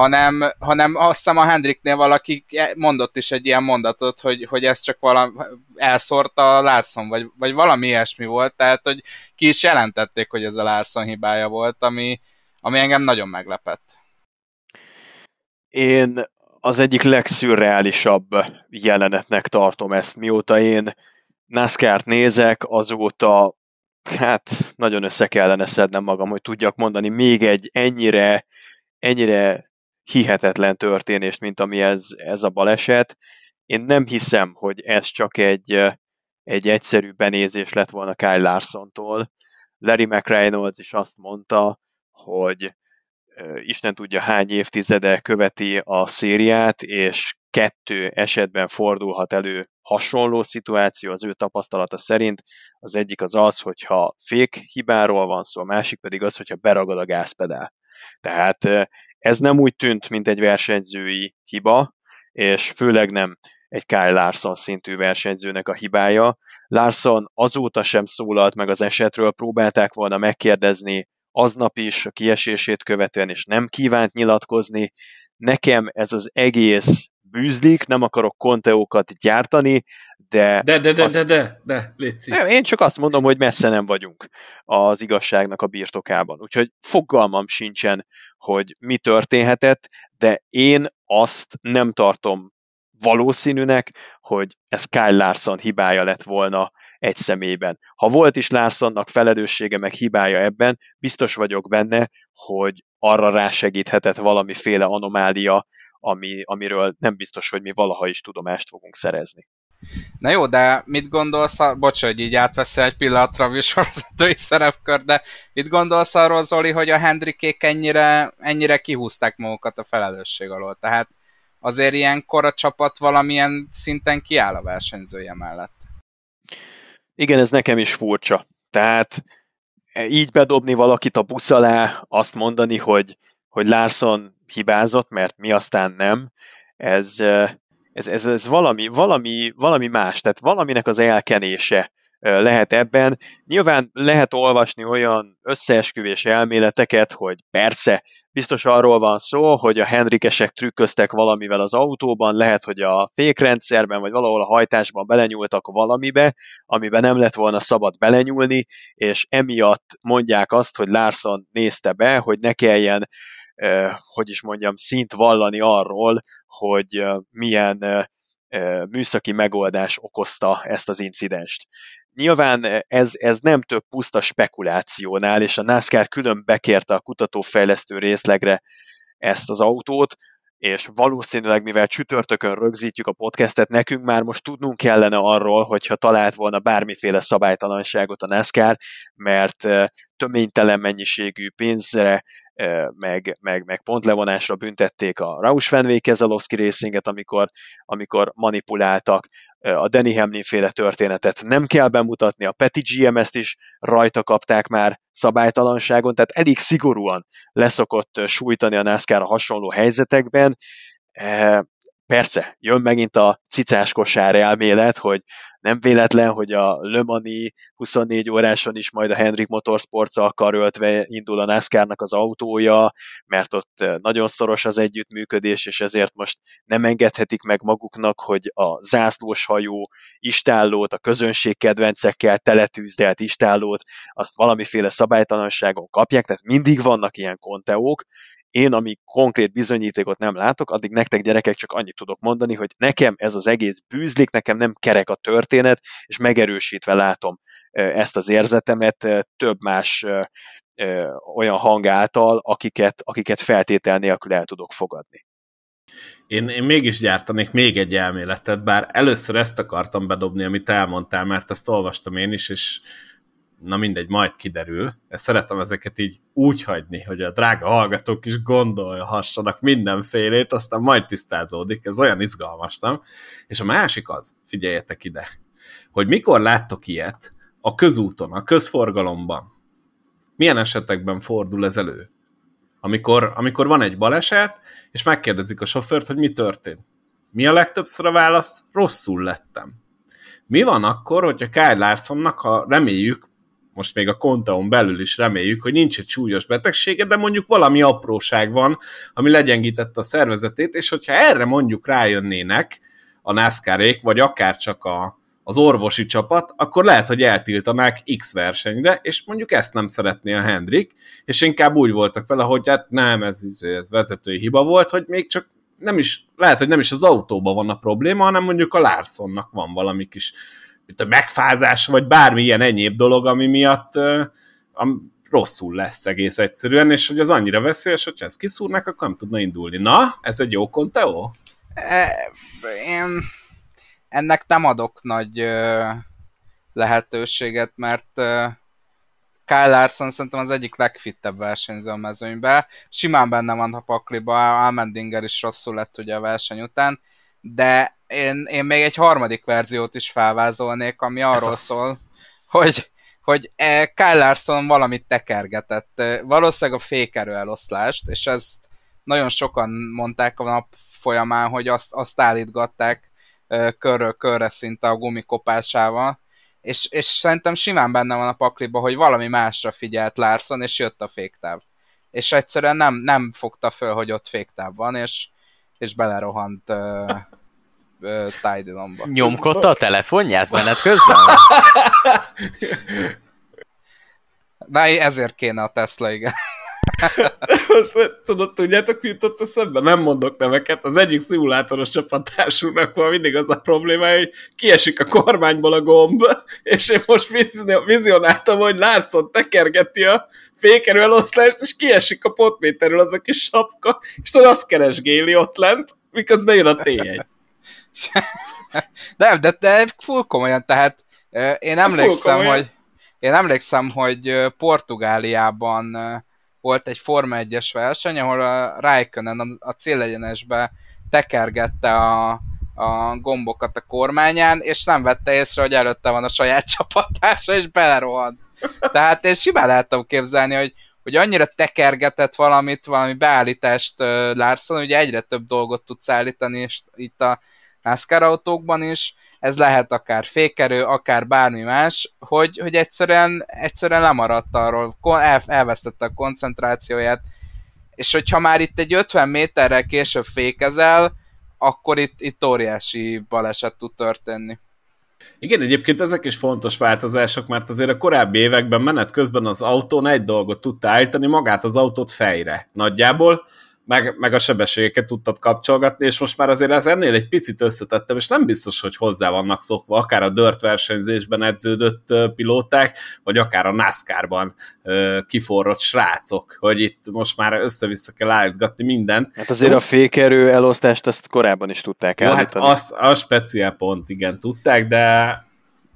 hanem, hanem azt hiszem a Hendriknél valaki mondott is egy ilyen mondatot, hogy, hogy ez csak valami elszórta a Larson, vagy, vagy valami ilyesmi volt, tehát hogy ki is jelentették, hogy ez a Larson hibája volt, ami, ami engem nagyon meglepett.
Én az egyik legszürreálisabb jelenetnek tartom ezt, mióta én NASCAR-t nézek, azóta hát nagyon össze kellene szednem magam, hogy tudjak mondani még egy ennyire, ennyire hihetetlen történést, mint ami ez, ez a baleset. Én nem hiszem, hogy ez csak egy, egy egyszerű benézés lett volna Kyle Larson-tól. Larry McReynolds is azt mondta, hogy Isten tudja hány évtizede követi a szériát, és kettő esetben fordulhat elő hasonló szituáció az ő tapasztalata szerint. Az egyik az az, hogyha fék hibáról van szó, a másik pedig az, hogyha beragad a gázpedál. Tehát ez nem úgy tűnt, mint egy versenyzői hiba, és főleg nem egy Kyle Larson szintű versenyzőnek a hibája. Larson azóta sem szólalt meg az esetről, próbálták volna megkérdezni aznap is a kiesését követően, és nem kívánt nyilatkozni. Nekem ez az egész bűzlik, nem akarok konteókat gyártani, de...
De, de, de, azt... de, de, de, létszik.
Nem, én csak azt mondom, hogy messze nem vagyunk az igazságnak a birtokában. Úgyhogy fogalmam sincsen, hogy mi történhetett, de én azt nem tartom valószínűnek, hogy ez Kyle Larson hibája lett volna egy személyben. Ha volt is Larsonnak felelőssége meg hibája ebben, biztos vagyok benne, hogy arra rásegíthetett valamiféle anomália, ami, amiről nem biztos, hogy mi valaha is tudomást fogunk szerezni.
Na jó, de mit gondolsz, a... bocs, hogy így átveszel egy pillanatra a műsorvezetői szerepkör, de mit gondolsz arról, Zoli, hogy a Hendrikék ennyire, ennyire kihúzták magukat a felelősség alól? Tehát azért ilyenkor a csapat valamilyen szinten kiáll a versenyzője mellett.
Igen, ez nekem is furcsa. Tehát így bedobni valakit a busz alá, azt mondani, hogy, hogy Larson hibázott, mert mi aztán nem, ez, ez, ez, ez valami, valami, valami más, tehát valaminek az elkenése lehet ebben. Nyilván lehet olvasni olyan összeesküvés elméleteket, hogy persze, biztos arról van szó, hogy a Henrikesek trükköztek valamivel az autóban, lehet, hogy a fékrendszerben, vagy valahol a hajtásban belenyúltak valamibe, amiben nem lett volna szabad belenyúlni, és emiatt mondják azt, hogy Larson nézte be, hogy ne kelljen hogy is mondjam, szint vallani arról, hogy milyen műszaki megoldás okozta ezt az incidenst. Nyilván ez, ez nem több puszta spekulációnál, és a NASCAR külön bekérte a kutatófejlesztő részlegre ezt az autót, és valószínűleg, mivel csütörtökön rögzítjük a podcastet, nekünk már most tudnunk kellene arról, hogyha talált volna bármiféle szabálytalanságot a NASCAR, mert töménytelen mennyiségű pénzre, meg, meg, meg pontlevonásra büntették a Rausch Van Kezelowski Racinget, amikor, amikor manipuláltak a Danny Hamlin féle történetet nem kell bemutatni, a Petty GMS-t is rajta kapták már szabálytalanságon, tehát elég szigorúan leszokott sújtani a NASCAR a hasonló helyzetekben. Persze, jön megint a cicás kosár elmélet, hogy nem véletlen, hogy a Le Mani 24 óráson is majd a Henrik motorsports karöltve indul a NASCAR-nak az autója, mert ott nagyon szoros az együttműködés, és ezért most nem engedhetik meg maguknak, hogy a zászlós hajó istállót, a közönség kedvencekkel teletűzdelt istállót, azt valamiféle szabálytalanságon kapják, tehát mindig vannak ilyen konteók, én, amíg konkrét bizonyítékot nem látok, addig nektek gyerekek csak annyit tudok mondani, hogy nekem ez az egész bűzlik, nekem nem kerek a történet, és megerősítve látom ezt az érzetemet több más olyan hang által, akiket, akiket feltétel nélkül el tudok fogadni.
Én, én mégis gyártanék még egy elméletet, bár először ezt akartam bedobni, amit elmondtál, mert ezt olvastam én is, és na mindegy, majd kiderül. Ezt szeretem ezeket így úgy hagyni, hogy a drága hallgatók is gondolhassanak mindenfélét, aztán majd tisztázódik, ez olyan izgalmas, nem? És a másik az, figyeljetek ide, hogy mikor láttok ilyet a közúton, a közforgalomban, milyen esetekben fordul ez elő? Amikor, amikor van egy baleset, és megkérdezik a sofőrt, hogy mi történt. Mi a legtöbbször a válasz? Rosszul lettem. Mi van akkor, hogyha Kyle Larsonnak, ha reméljük, most még a kontaon belül is reméljük, hogy nincs egy súlyos betegsége, de mondjuk valami apróság van, ami legyengítette a szervezetét, és hogyha erre mondjuk rájönnének a NASCAR-ék, vagy akár csak a, az orvosi csapat, akkor lehet, hogy eltiltanák X versenyre, és mondjuk ezt nem szeretné a Hendrik, és inkább úgy voltak vele, hogy hát nem, ez, ez vezetői hiba volt, hogy még csak nem is, lehet, hogy nem is az autóban van a probléma, hanem mondjuk a Larsonnak van valami kis mint a megfázás, vagy bármilyen enyéb dolog, ami miatt uh, rosszul lesz egész egyszerűen, és hogy az annyira veszélyes, hogy ezt kiszúrnak, akkor nem tudna indulni. Na, ez egy jó konteó?
E, én ennek nem adok nagy lehetőséget, mert Kyle Larson szerintem az egyik legfittebb versenyző a mezőnyben. Simán benne van a pakliba, Almendinger is rosszul lett ugye a verseny után, de én, én még egy harmadik verziót is felvázolnék, ami arról Ez szól, az... hogy, hogy e, Kyle Larson valamit tekergetett. Valószínűleg a fékerő eloszlást, és ezt nagyon sokan mondták a nap folyamán, hogy azt, azt állítgatták körről körre szinte a gumikopásával, és, és szerintem simán benne van a pakliba, hogy valami másra figyelt Larson, és jött a féktáv. És egyszerűen nem, nem fogta föl, hogy ott féktáv van, és, és belerohant uh, Tidalomba.
Nyomkodta a telefonját menet közben?
Na, ezért kéne a Tesla, igen.
Most tudod, tudjátok, mi jutott eszembe? Nem mondok neveket. Az egyik szimulátoros csapattársunknak van mindig az a probléma, hogy kiesik a kormányból a gomb, és én most vizionáltam, hogy Larson tekergeti a fékerő eloszlást, és kiesik a potméterről az a kis sapka, és tudod, azt keresgéli ott lent, miközben jön a T1.
Nem, de, de full komolyan, tehát én emlékszem, hogy én emlékszem, hogy Portugáliában volt egy Forma 1-es verseny, ahol a Raikkonen a célegyenesbe tekergette a, a gombokat a kormányán, és nem vette észre, hogy előtte van a saját csapattársa, és belerohant. Tehát én simán lehetem képzelni, hogy, hogy annyira tekergetett valamit, valami beállítást uh, Larson, hogy egyre több dolgot tudsz állítani, és itt a NASCAR autókban is, ez lehet akár fékerő, akár bármi más, hogy, hogy egyszerűen, egyszerűen lemaradt arról, el, elvesztette a koncentrációját, és hogyha már itt egy 50 méterrel később fékezel, akkor itt, itt óriási baleset tud történni.
Igen, egyébként ezek is fontos változások, mert azért a korábbi években menet közben az autón egy dolgot tudta állítani, magát az autót fejre nagyjából, meg, meg a sebességeket tudtad kapcsolgatni, és most már azért ez ennél egy picit összetettem, és nem biztos, hogy hozzá vannak szokva, akár a dirt versenyzésben edződött pilóták, vagy akár a NASCAR-ban kiforrott srácok, hogy itt most már össze-vissza kell állítgatni mindent.
Hát azért most... a fékerő elosztást azt korábban is tudták
állítani. Hát az, a speciál pont, igen, tudták, de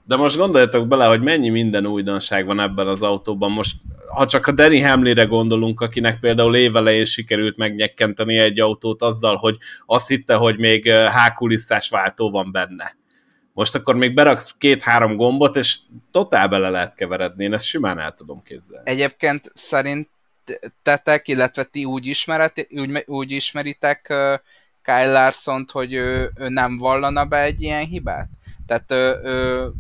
de most gondoljatok bele, hogy mennyi minden újdonság van ebben az autóban. Most, ha csak a Danny Hamlire gondolunk, akinek például évelején sikerült megnyekkenteni egy autót azzal, hogy azt hitte, hogy még hákulisszás váltó van benne. Most akkor még beraksz két-három gombot, és totál bele lehet keveredni. Én ezt simán el tudom képzelni.
Egyébként szerintetek, illetve ti úgy, ismeret, úgy, úgy ismeritek Kyle larson hogy ő, ő nem vallana be egy ilyen hibát? Tehát ő, ő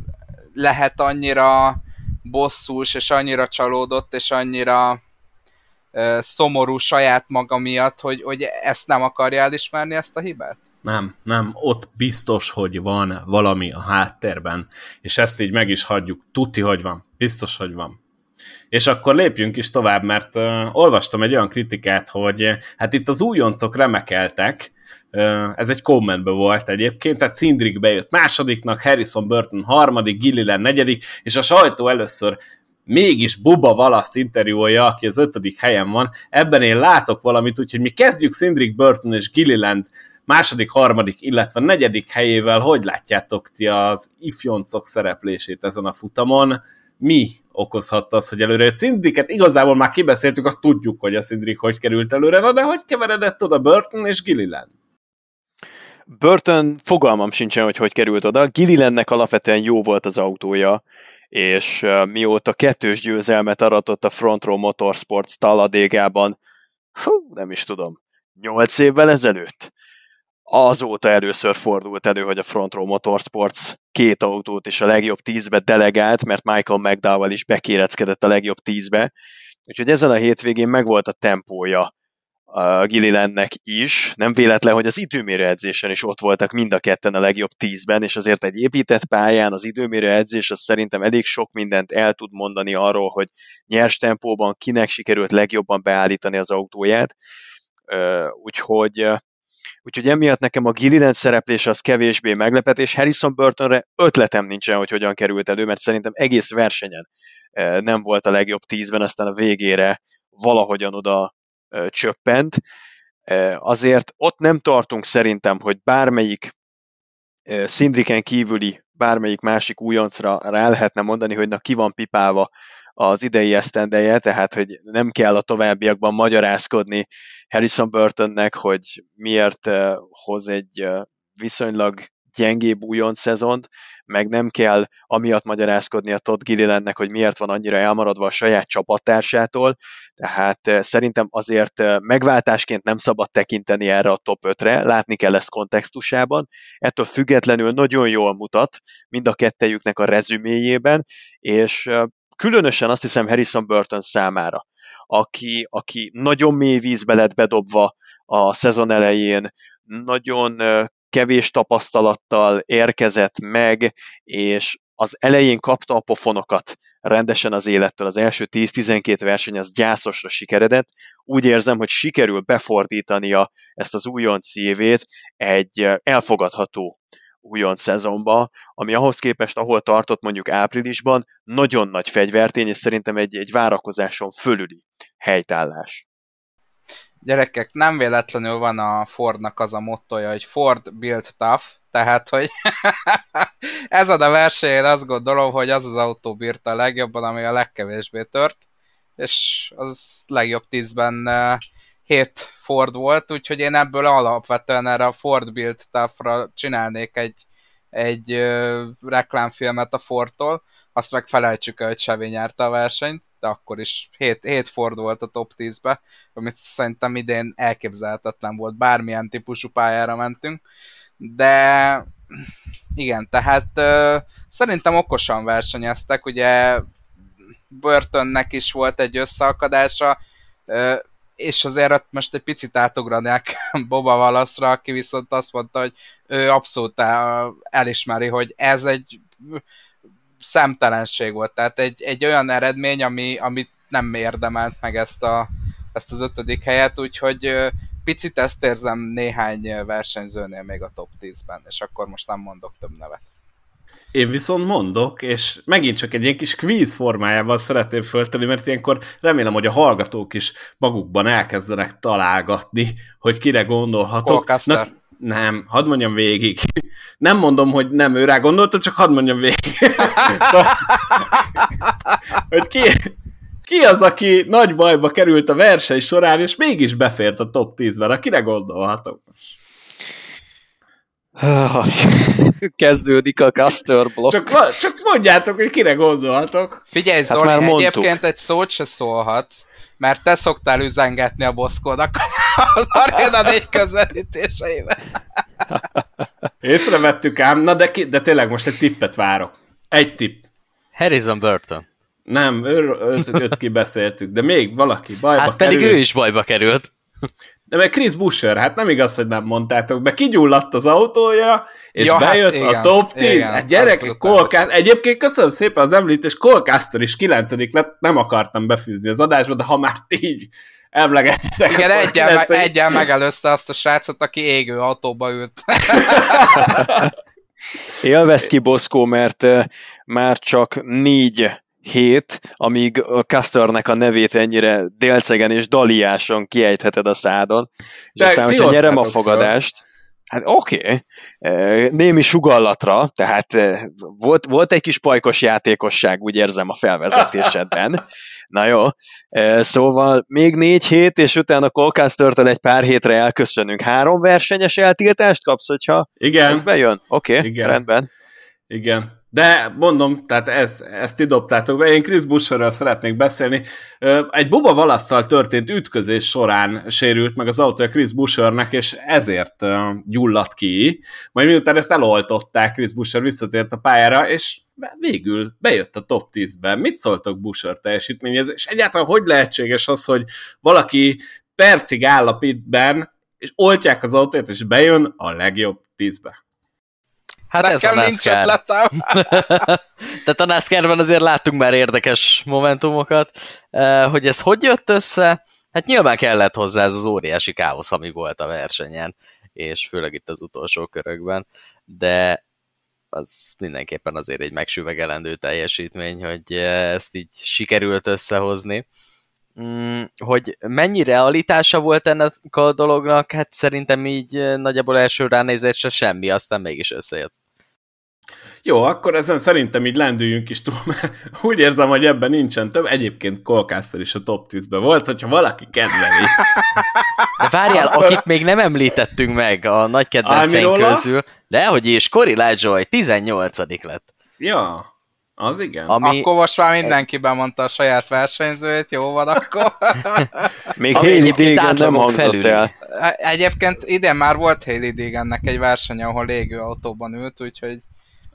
lehet annyira bosszús, és annyira csalódott, és annyira ö, szomorú saját maga miatt, hogy, hogy ezt nem akarja elismerni, ezt a hibát?
Nem, nem, ott biztos, hogy van valami a háttérben, és ezt így meg is hagyjuk. Tuti, hogy van. Biztos, hogy van. És akkor lépjünk is tovább, mert uh, olvastam egy olyan kritikát, hogy hát itt az újoncok remekeltek, ez egy kommentben volt egyébként, tehát Cindric bejött másodiknak, Harrison Burton harmadik, Gilliland negyedik, és a sajtó először mégis Buba Valaszt interjúolja, aki az ötödik helyen van. Ebben én látok valamit, úgyhogy mi kezdjük Cindric Burton és Gilliland második, harmadik, illetve negyedik helyével. Hogy látjátok ti az ifjoncok szereplését ezen a futamon? Mi okozhatta az, hogy előre jött Cindricet? Igazából már kibeszéltük, azt tudjuk, hogy a Cindric hogy került előre, na de hogy keveredett oda Burton és Gilliland?
Burton fogalmam sincsen, hogy hogy került oda. Gillilandnek alapvetően jó volt az autója, és mióta kettős győzelmet aratott a Front Row Motorsports taladégában, hú, nem is tudom, nyolc évvel ezelőtt, azóta először fordult elő, hogy a Front Row Motorsports két autót is a legjobb tízbe delegált, mert Michael McDowell is bekéreckedett a legjobb tízbe, úgyhogy ezen a hétvégén megvolt a tempója a Gillilandnek is. Nem véletlen, hogy az időmérő edzésen is ott voltak mind a ketten a legjobb tízben, és azért egy épített pályán az időmérő edzés az szerintem elég sok mindent el tud mondani arról, hogy nyers tempóban kinek sikerült legjobban beállítani az autóját. Úgyhogy Úgyhogy emiatt nekem a Gilliland szereplése az kevésbé meglepetés. Harrison Burtonre ötletem nincsen, hogy hogyan került elő, mert szerintem egész versenyen nem volt a legjobb tízben, aztán a végére valahogyan oda csöppent. Azért ott nem tartunk szerintem, hogy bármelyik szindriken kívüli bármelyik másik újoncra rá lehetne mondani, hogy na ki van pipálva az idei esztendeje, tehát hogy nem kell a továbbiakban magyarázkodni Harrison Burtonnek, hogy miért hoz egy viszonylag gyengébb újon szezont, meg nem kell amiatt magyarázkodni a Todd Gillilandnek, hogy miért van annyira elmaradva a saját csapattársától, tehát eh, szerintem azért megváltásként nem szabad tekinteni erre a top 5-re, látni kell ezt kontextusában, ettől függetlenül nagyon jól mutat mind a kettejüknek a rezüméjében, és különösen azt hiszem Harrison Burton számára, aki, aki nagyon mély vízbe lett bedobva a szezon elején, nagyon kevés tapasztalattal érkezett meg, és az elején kapta a pofonokat rendesen az élettől. Az első 10-12 verseny az gyászosra sikeredett. Úgy érzem, hogy sikerül befordítania ezt az újonc évét egy elfogadható újon szezonba, ami ahhoz képest, ahol tartott mondjuk áprilisban, nagyon nagy fegyvertény, és szerintem egy, egy várakozáson fölüli helytállás.
Gyerekek, nem véletlenül van a Fordnak az a mottoja, hogy Ford build tough, tehát, hogy ez a verseny, azt gondolom, hogy az az autó bírta a legjobban, ami a legkevésbé tört, és az legjobb tízben 7 Ford volt, úgyhogy én ebből alapvetően erre a Ford Build Tough-ra csinálnék egy, egy uh, reklámfilmet a Fordtól, azt meg felejtsük el, hogy Chevy nyerte a versenyt, de akkor is 7, 7 Ford volt a top 10-be, amit szerintem idén elképzelhetetlen volt, bármilyen típusú pályára mentünk, de igen, tehát uh, szerintem okosan versenyeztek, ugye Burtonnek is volt egy összeakadása, uh, és azért most egy picit átugranék Boba Valaszra, aki viszont azt mondta, hogy ő abszolút elismeri, hogy ez egy szemtelenség volt, tehát egy, egy olyan eredmény, ami, amit nem érdemelt meg ezt, a, ezt az ötödik helyet, úgyhogy picit ezt érzem néhány versenyzőnél még a top 10-ben, és akkor most nem mondok több nevet.
Én viszont mondok, és megint csak egy ilyen kis quiz formájában szeretném föltenni, mert ilyenkor remélem, hogy a hallgatók is magukban elkezdenek találgatni, hogy kire gondolhatok. Na, nem, hadd mondjam végig. Nem mondom, hogy nem őrá gondoltam, csak hadd mondjam végig. hogy ki, ki az, aki nagy bajba került a verseny során, és mégis befért a top 10-ben? Akire gondolhatok?
Kezdődik a Caster block.
Csak, csak mondjátok, hogy kire gondolhatok.
Figyelj, hát Zoli, már egyébként egy szót se szólhatsz, mert te szoktál üzengetni a boszkónak az Arena 4 közvetítéseiben.
Észrevettük ám, na de, ki, de tényleg most egy tippet várok. Egy tipp.
Harrison Burton.
Nem, őt, kibeszéltük, de még valaki bajba
Hát pedig kerül. ő is bajba került.
De meg Chris Busher, hát nem igaz, hogy nem mondtátok be, kigyulladt az autója, és ja, hát bejött hát igen, a top 10. Igen, hát gyerek, Colcast, egyébként köszönöm szépen az említés, Colcaster is 9 lett, nem akartam befűzni az adásba, de ha már így emlegettek.
Igen, egyel, 9. me- egyel megelőzte azt a srácot, aki égő autóba ült.
Élvez ki Boszkó, mert már csak négy hét, amíg a Custernek a nevét ennyire délcegen és daliáson kiejtheted a szádon, és De aztán, hogyha nyerem a fogadást, fel. Hát oké, okay. némi sugallatra, tehát volt, volt egy kis pajkos játékosság, úgy érzem a felvezetésedben. Na jó, szóval még négy hét, és utána Colcaster-től egy pár hétre elköszönünk. Három versenyes eltiltást kapsz, hogyha
Igen.
ez bejön? Oké, okay, rendben.
Igen. De mondom, tehát ez, ezt ti dobtátok be. Én Chris Busherről szeretnék beszélni. Egy Boba Valasszal történt ütközés során sérült meg az autója Chris Bushernek, és ezért gyulladt ki. Majd miután ezt eloltották, Chris Busher visszatért a pályára, és végül bejött a top 10-be. Mit szóltok Busher teljesítményhez? És egyáltalán hogy lehetséges az, hogy valaki percig áll és oltják az autót, és bejön a legjobb 10-be?
Hát Nekem ez a nincs ötletem. Tehát a NASCAR-ben azért láttunk már érdekes momentumokat, eh, hogy ez hogy jött össze, hát nyilván kellett hozzá ez az óriási káosz, ami volt a versenyen, és főleg itt az utolsó körökben, de az mindenképpen azért egy megsüvegelendő teljesítmény, hogy eh, ezt így sikerült összehozni. Mm, hogy mennyi realitása volt ennek a dolognak, hát szerintem így eh, nagyjából első ránézésre semmi, aztán mégis összejött.
Jó, akkor ezen szerintem így lendüljünk is túl, mert úgy érzem, hogy ebben nincsen több. Egyébként Colcaster is a top 10-ben volt, hogyha valaki kedveli.
De várjál, akik még nem említettünk meg a nagy kedvenceink közül, de hogy is, Cory Lajoy 18 lett.
Ja, az igen.
Ami,
Akkor most már mindenki bemondta a saját versenyzőjét, jó van akkor.
Még
Ami
Haley Dagan nem hangzott
felüli.
el.
Egyébként idén már volt Haley Deegannek egy verseny, ahol légőautóban ült, úgyhogy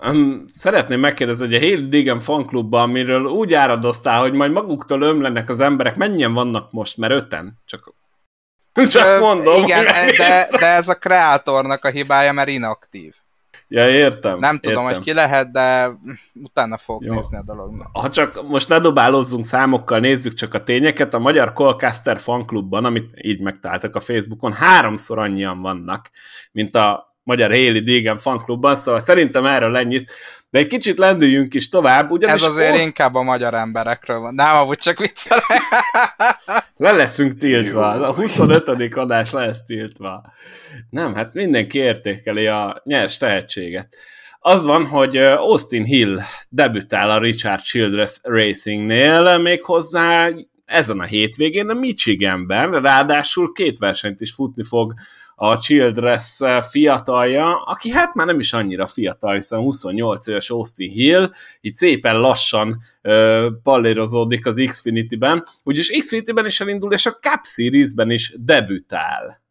Um, szeretném megkérdezni, hogy a Haley Deegan fanklubban, amiről úgy áradoztál, hogy majd maguktól ömlenek az emberek, mennyien vannak most? Mert öten? Csak, csak
Ö,
mondom.
Igen, de, de ez a kreátornak a hibája, mert inaktív.
Ja, értem.
Nem tudom,
értem.
hogy ki lehet, de utána fogok
Jó.
nézni a dolognak.
Ha csak most ne dobálozzunk számokkal, nézzük csak a tényeket, a Magyar Colcaster fanklubban, amit így megtaláltak a Facebookon, háromszor annyian vannak, mint a Magyar Haley Deegan fanklubban, szóval szerintem erről ennyit. De egy kicsit lendüljünk is tovább, ugyanis
Ez azért
Oszt-
inkább a magyar emberekről van. Nem, amúgy csak viccelek.
le leszünk tiltva. A 25. adás le lesz tiltva. Nem, hát mindenki értékeli a nyers tehetséget. Az van, hogy Austin Hill debütál a Richard Childress Racingnél, méghozzá ezen a hétvégén a Michiganben, ráadásul két versenyt is futni fog a Childress fiatalja, aki hát már nem is annyira fiatal, hiszen 28 éves Austin Hill, így szépen lassan ö, pallérozódik az Xfinity-ben, úgyis Xfinity-ben is elindul, és a Cup Series-ben is debütál.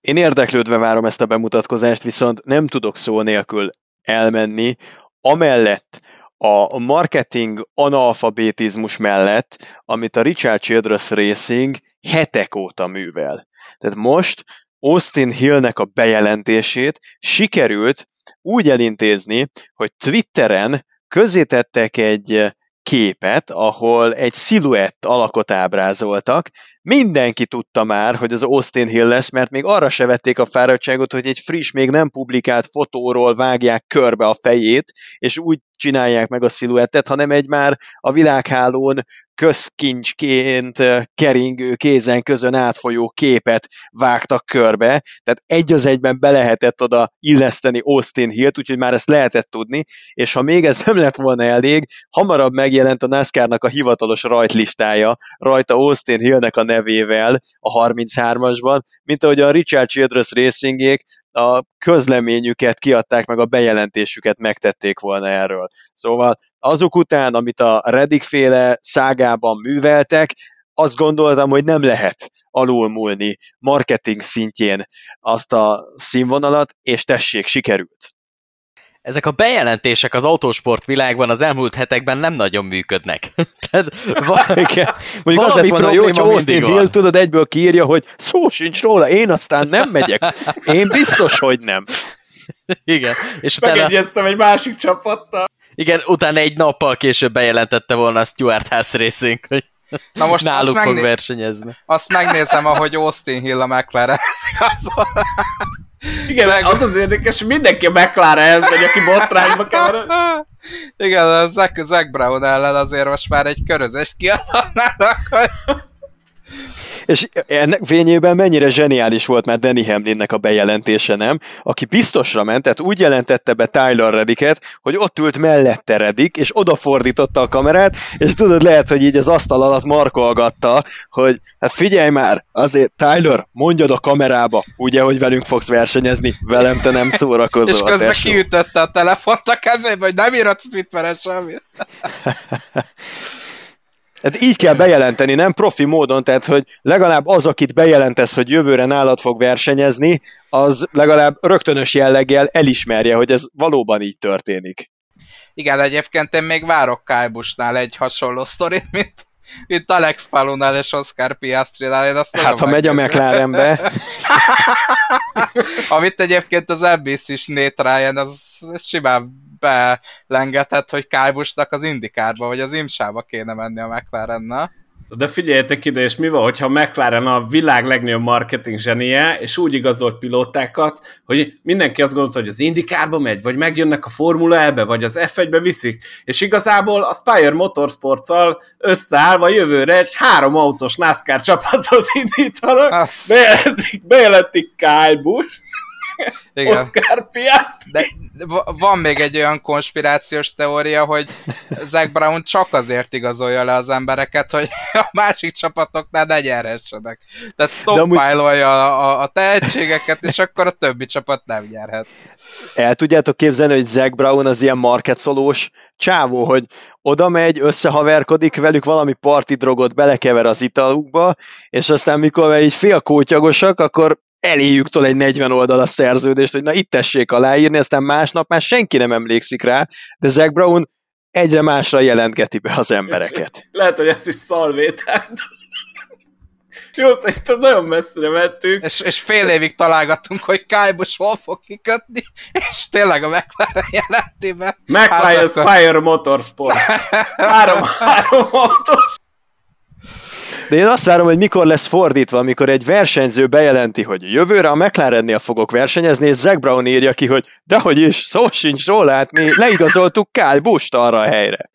Én érdeklődve várom ezt a bemutatkozást, viszont nem tudok szó nélkül elmenni, amellett a marketing analfabetizmus mellett, amit a Richard Childress Racing hetek óta művel. Tehát most Austin Hillnek a bejelentését sikerült úgy elintézni, hogy Twitteren közzétettek egy képet, ahol egy sziluett alakot ábrázoltak. Mindenki tudta már, hogy az Austin Hill lesz, mert még arra se vették a fáradtságot, hogy egy friss, még nem publikált fotóról vágják körbe a fejét, és úgy csinálják meg a sziluettet, hanem egy már a világhálón közkincsként keringő kézen közön átfolyó képet vágtak körbe, tehát egy az egyben be lehetett oda illeszteni Austin Hillt, úgyhogy már ezt lehetett tudni, és ha még ez nem lett volna elég, hamarabb megjelent a NASCAR-nak a hivatalos rajtlistája, rajta Austin Hillnek a nevével a 33-asban, mint ahogy a Richard Childress Racingék a közleményüket kiadták, meg a bejelentésüket megtették volna erről. Szóval azok után, amit a Reddick féle szágában műveltek, azt gondoltam, hogy nem lehet alulmúlni marketing szintjén azt a színvonalat, és tessék, sikerült.
Ezek a bejelentések az autósport világban az elmúlt hetekben nem nagyon működnek. Tehát, va-
Igen. Mondjuk az lett volna jó, hogy Austin Hill tudod egyből kiírja, hogy szó sincs róla, én aztán nem megyek. Én biztos, hogy nem.
igen. És utána,
Megegyeztem egy másik csapattal.
igen, utána egy nappal később bejelentette volna a Stuart House Racing, hogy
Na most
náluk
azt,
fog
megné-
versenyezni.
azt megnézem, ahogy Austin Hill a McLaren
Igen, az az érdekes, hogy mindenki a McLarenhez megy, aki botrányba kevered.
Igen, a Zach, Zach Brown ellen azért most már egy körözést kiadhatnának, hogy
És ennek fényében mennyire zseniális volt már Danny Hamlinnek a bejelentése, nem? Aki biztosra ment, tehát úgy jelentette be Tyler Reddicket, hogy ott ült mellette Reddick, és odafordította a kamerát, és tudod, lehet, hogy így az asztal alatt markolgatta, hogy hát figyelj már, azért Tyler, mondjad a kamerába, ugye, hogy velünk fogsz versenyezni, velem te nem szórakozol.
és közben
tesó.
kiütötte a telefont a kezébe, hogy nem írhatsz Twitteren semmit.
Hát így kell bejelenteni, nem profi módon, tehát hogy legalább az, akit bejelentesz, hogy jövőre nálad fog versenyezni, az legalább rögtönös jelleggel elismerje, hogy ez valóban így történik.
Igen, egyébként én még várok Kyle Busch-nál egy hasonló sztorit, mint, mint Alex Palunál és Oscar Piastri-nál. Én azt
Hát ha megy a. McLarenbe,
Amit egyébként az NBC is Nate Ryan, az, az simán belengetett, hogy Kyle Busch-nak az indikárba, vagy az imsába kéne menni a McLarennel.
De figyeljetek ide, és mi van, hogyha McLaren a világ legnagyobb marketing zsenie, és úgy igazolt pilótákat, hogy mindenki azt gondolta, hogy az Indikárba megy, vagy megjönnek a Formula E-be, vagy az F1-be viszik, és igazából a Spire Motorsports-al összeállva jövőre egy három autós NASCAR csapatot indítanak, bejelentik, bejelentik Kyle Busch, Igen. Oscar Piat.
De van még egy olyan konspirációs teória, hogy Zach Brown csak azért igazolja le az embereket, hogy a másik csapatoknál ne nyerhessenek. Tehát stockpile-olja a, a tehetségeket, és akkor a többi csapat nem nyerhet.
El tudjátok képzelni, hogy Zach Brown az ilyen marketszolós csávó, hogy oda megy, összehaverkodik velük, valami parti drogot belekever az italukba, és aztán mikor így félkótyagosak, akkor eléjük tol egy 40 oldalas szerződést, hogy na itt tessék aláírni, aztán másnap már senki nem emlékszik rá, de Zach Brown egyre másra jelentgeti be az embereket.
Lehet, hogy ez is szalvétát. Jó, szerintem nagyon messzire mentünk.
És, és fél évig találgattunk, hogy Kyle hol fog kikötni, és tényleg a McLaren jelenti be.
McLaren Spire Motorsport. három, három autós.
De én azt várom, hogy mikor lesz fordítva, amikor egy versenyző bejelenti, hogy jövőre a McLarennél fogok versenyezni, és Zac Brown írja ki, hogy dehogy is, szó sincs róla, hát mi leigazoltuk Kyle busch arra a helyre.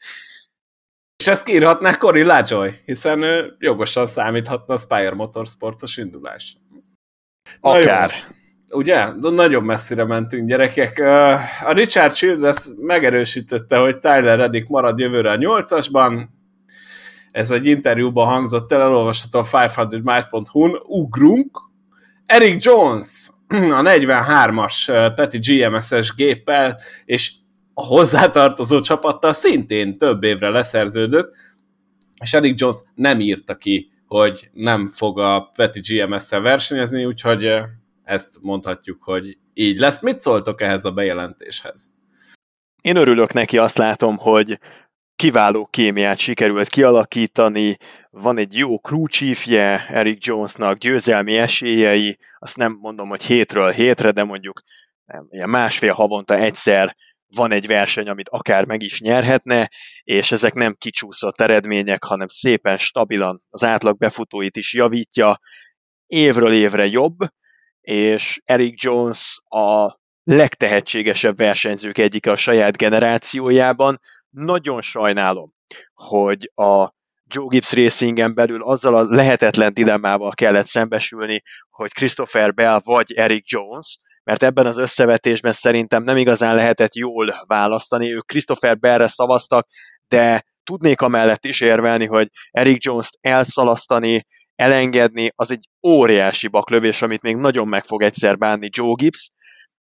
És ezt kiírhatná Cory Lajoy, hiszen ő jogosan számíthatna a Spire Motorsportos indulás.
Akár.
Ugye? De nagyon messzire mentünk, gyerekek. A Richard Childress megerősítette, hogy Tyler Reddick marad jövőre a nyolcasban, ez egy interjúban hangzott el, elolvasható a 500miles.hu-n, ugrunk. Eric Jones, a 43-as Peti GMS-es géppel, és a hozzátartozó csapattal szintén több évre leszerződött, és Eric Jones nem írta ki, hogy nem fog a Peti GMS-tel versenyezni, úgyhogy ezt mondhatjuk, hogy így lesz. Mit szóltok ehhez a bejelentéshez?
Én örülök neki, azt látom, hogy kiváló kémiát sikerült kialakítani, van egy jó chiefje Eric Jonesnak, győzelmi esélyei, azt nem mondom, hogy hétről hétre, de mondjuk ilyen másfél havonta egyszer van egy verseny, amit akár meg is nyerhetne, és ezek nem kicsúszott eredmények, hanem szépen stabilan az átlag befutóit is javítja, évről évre jobb, és Eric Jones a legtehetségesebb versenyzők egyike a saját generációjában, nagyon sajnálom, hogy a Joe Gibbs Racingen belül azzal a lehetetlen dilemmával kellett szembesülni, hogy Christopher Bell vagy Eric Jones, mert ebben az összevetésben szerintem nem igazán lehetett jól választani. Ők Christopher Bellre szavaztak, de tudnék amellett is érvelni, hogy Eric Jones-t elszalasztani, elengedni, az egy óriási baklövés, amit még nagyon meg fog egyszer bánni Joe Gibbs,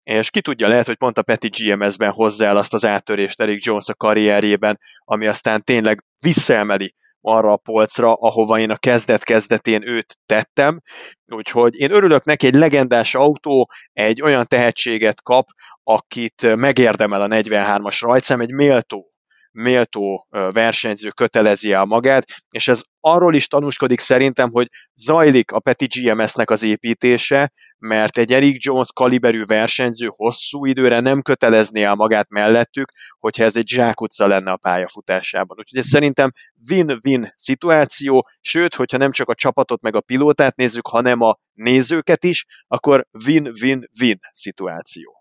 és ki tudja, lehet, hogy pont a Peti GMS-ben hozza el azt az áttörést Eric Jones a karrierjében, ami aztán tényleg visszaemeli arra a polcra, ahova én a kezdet-kezdetén őt tettem. Úgyhogy én örülök neki, egy legendás autó, egy olyan tehetséget kap, akit megérdemel a 43-as rajtszám, egy méltó méltó versenyző kötelezi el magát, és ez arról is tanúskodik szerintem, hogy zajlik a Peti GMS-nek az építése, mert egy Eric Jones kaliberű versenyző hosszú időre nem kötelezné el magát mellettük, hogyha ez egy zsákutca lenne a pályafutásában. Úgyhogy ez szerintem win-win szituáció, sőt, hogyha nem csak a csapatot meg a pilótát nézzük, hanem a nézőket is, akkor win-win-win szituáció.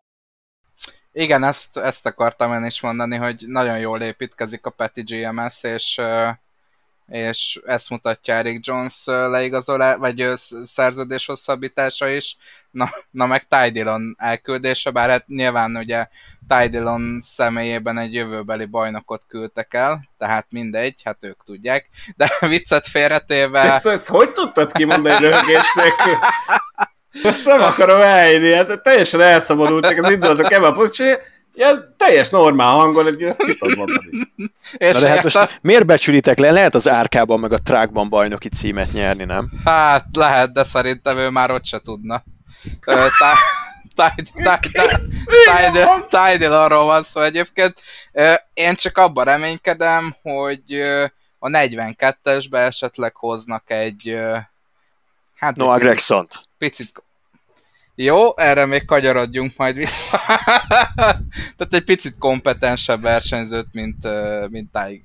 Igen, ezt, ezt akartam én is mondani, hogy nagyon jól építkezik a Peti GMS, és, és ezt mutatja Eric Jones leigazolá, vagy szerződés hosszabbítása is, na, na meg Ty Dillon elküldése, bár hát nyilván ugye Ty Dillon személyében egy jövőbeli bajnokot küldtek el, tehát mindegy, hát ők tudják, de viccet félretéve...
Ezt, ezt hogy tudtad kimondani röhögés ezt nem akarom elhinni, hát teljesen elszabadultak az indulatok ebben a pozícióban, ilyen teljes normál hangon, hogy ezt ki tudod mondani.
És de hát most miért becsülitek le? Lehet az árkában meg a trákban bajnoki címet nyerni, nem?
Hát lehet, de szerintem ő már ott se tudna. Tidal arról van szó egyébként. Én csak abban reménykedem, hogy a 42-esbe esetleg hoznak egy
Hát Noah Gregson.
Picit jó, erre még kagyarodjunk majd vissza. Tehát egy picit kompetensebb versenyzőt, mint, mint Ty,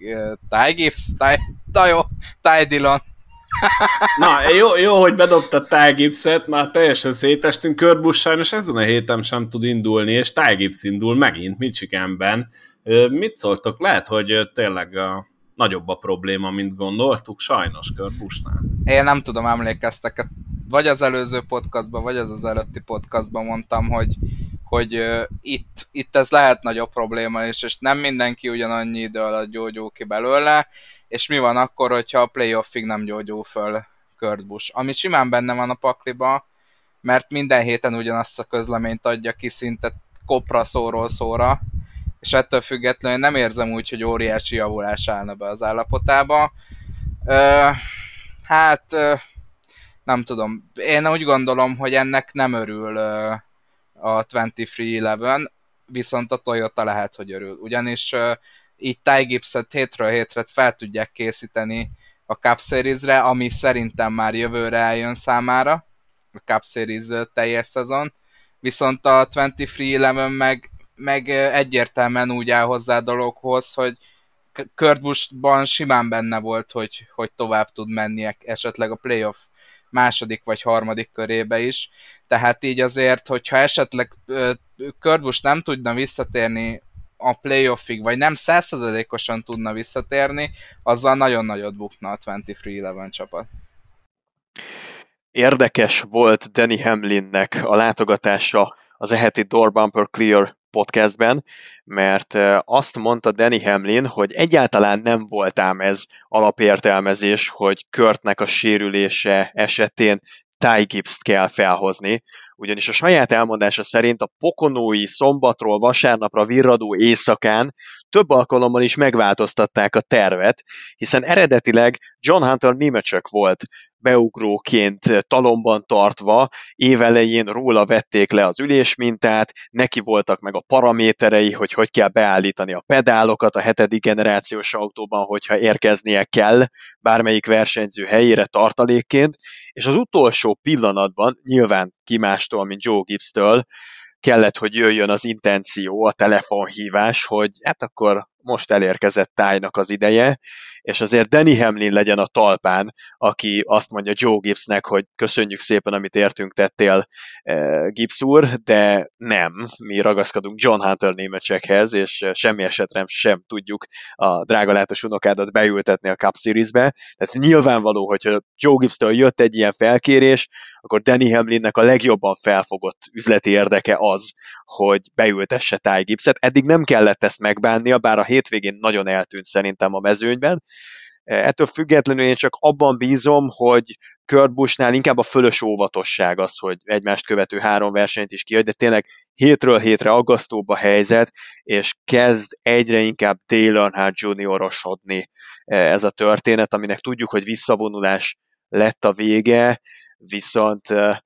Ty Gibbs, Ty, Ty, jó, Ty Dillon.
Na, jó, jó, hogy bedobta Ty Gibbs-et, már teljesen szétestünk, Körbus sajnos ezen a héten sem tud indulni, és Ty Gibbs indul megint Michiganben. Mit szóltok? Lehet, hogy tényleg a nagyobb a probléma, mint gondoltuk, sajnos Körbusnál.
Én nem tudom, emlékeztek vagy az előző podcastban, vagy az az előtti podcastban mondtam, hogy, hogy uh, itt, itt ez lehet nagyobb probléma is, és nem mindenki ugyanannyi idő alatt gyógyul ki belőle, és mi van akkor, hogyha a playoffig nem gyógyul föl Kurt ami simán benne van a pakliba, mert minden héten ugyanazt a közleményt adja ki szinte kopra szóról szóra, és ettől függetlenül nem érzem úgy, hogy óriási javulás állna be az állapotába. Ö, hát ö, nem tudom, én úgy gondolom, hogy ennek nem örül ö, a 2311, viszont a Toyota lehet, hogy örül. Ugyanis ö, így Ty Gibbs-et hétről hétre fel tudják készíteni a Cup Series-re, ami szerintem már jövőre eljön számára, a Cup Series teljes szezon, viszont a 2311 meg, meg egyértelműen úgy áll hozzá a dologhoz, hogy Kurt simán benne volt, hogy, hogy tovább tud menni esetleg a playoff második vagy harmadik körébe is. Tehát így azért, hogyha esetleg Kurt nem tudna visszatérni a playoffig, vagy nem százszerzalékosan tudna visszatérni, azzal nagyon nagyot bukna a 23-11 csapat.
Érdekes volt Danny Hamlinnek a látogatása az eheti Door Bumper Clear podcastben, mert azt mondta Danny Hamlin, hogy egyáltalán nem volt ám ez alapértelmezés, hogy Körtnek a sérülése esetén Ty Gibbs-t kell felhozni, ugyanis a saját elmondása szerint a pokonói szombatról vasárnapra virradó éjszakán több alkalommal is megváltoztatták a tervet, hiszen eredetileg John Hunter Nemechek volt beugróként talomban tartva, évelején róla vették le az ülésmintát, neki voltak meg a paraméterei, hogy hogy kell beállítani a pedálokat a hetedik generációs autóban, hogyha érkeznie kell bármelyik versenyző helyére tartalékként, és az utolsó pillanatban, nyilván ki mint Joe Gibbs-től, kellett, hogy jöjjön az intenció, a telefonhívás, hogy hát akkor most elérkezett tájnak az ideje, és azért Danny Hamlin legyen a talpán, aki azt mondja Joe Gibbsnek, hogy köszönjük szépen, amit értünk tettél eh, Gibbs úr, de nem, mi ragaszkodunk John Hunter németsekhez, és semmi esetre sem tudjuk a drágalátos unokádat beültetni a Cup Series-be, tehát nyilvánvaló, hogyha Joe Gibbs-től jött egy ilyen felkérés, akkor Danny Hamlinnek a legjobban felfogott üzleti érdeke az, hogy beültesse Ty Gibbs-et. Eddig nem kellett ezt megbánnia, bár a hétvégén nagyon eltűnt szerintem a mezőnyben. E, ettől függetlenül én csak abban bízom, hogy Kurt Bushnál inkább a fölös óvatosság az, hogy egymást követő három versenyt is kiadj, de tényleg hétről hétre aggasztóbb a helyzet, és kezd egyre inkább Dale Earnhardt juniorosodni e, ez a történet, aminek tudjuk, hogy visszavonulás lett a vége, viszont e,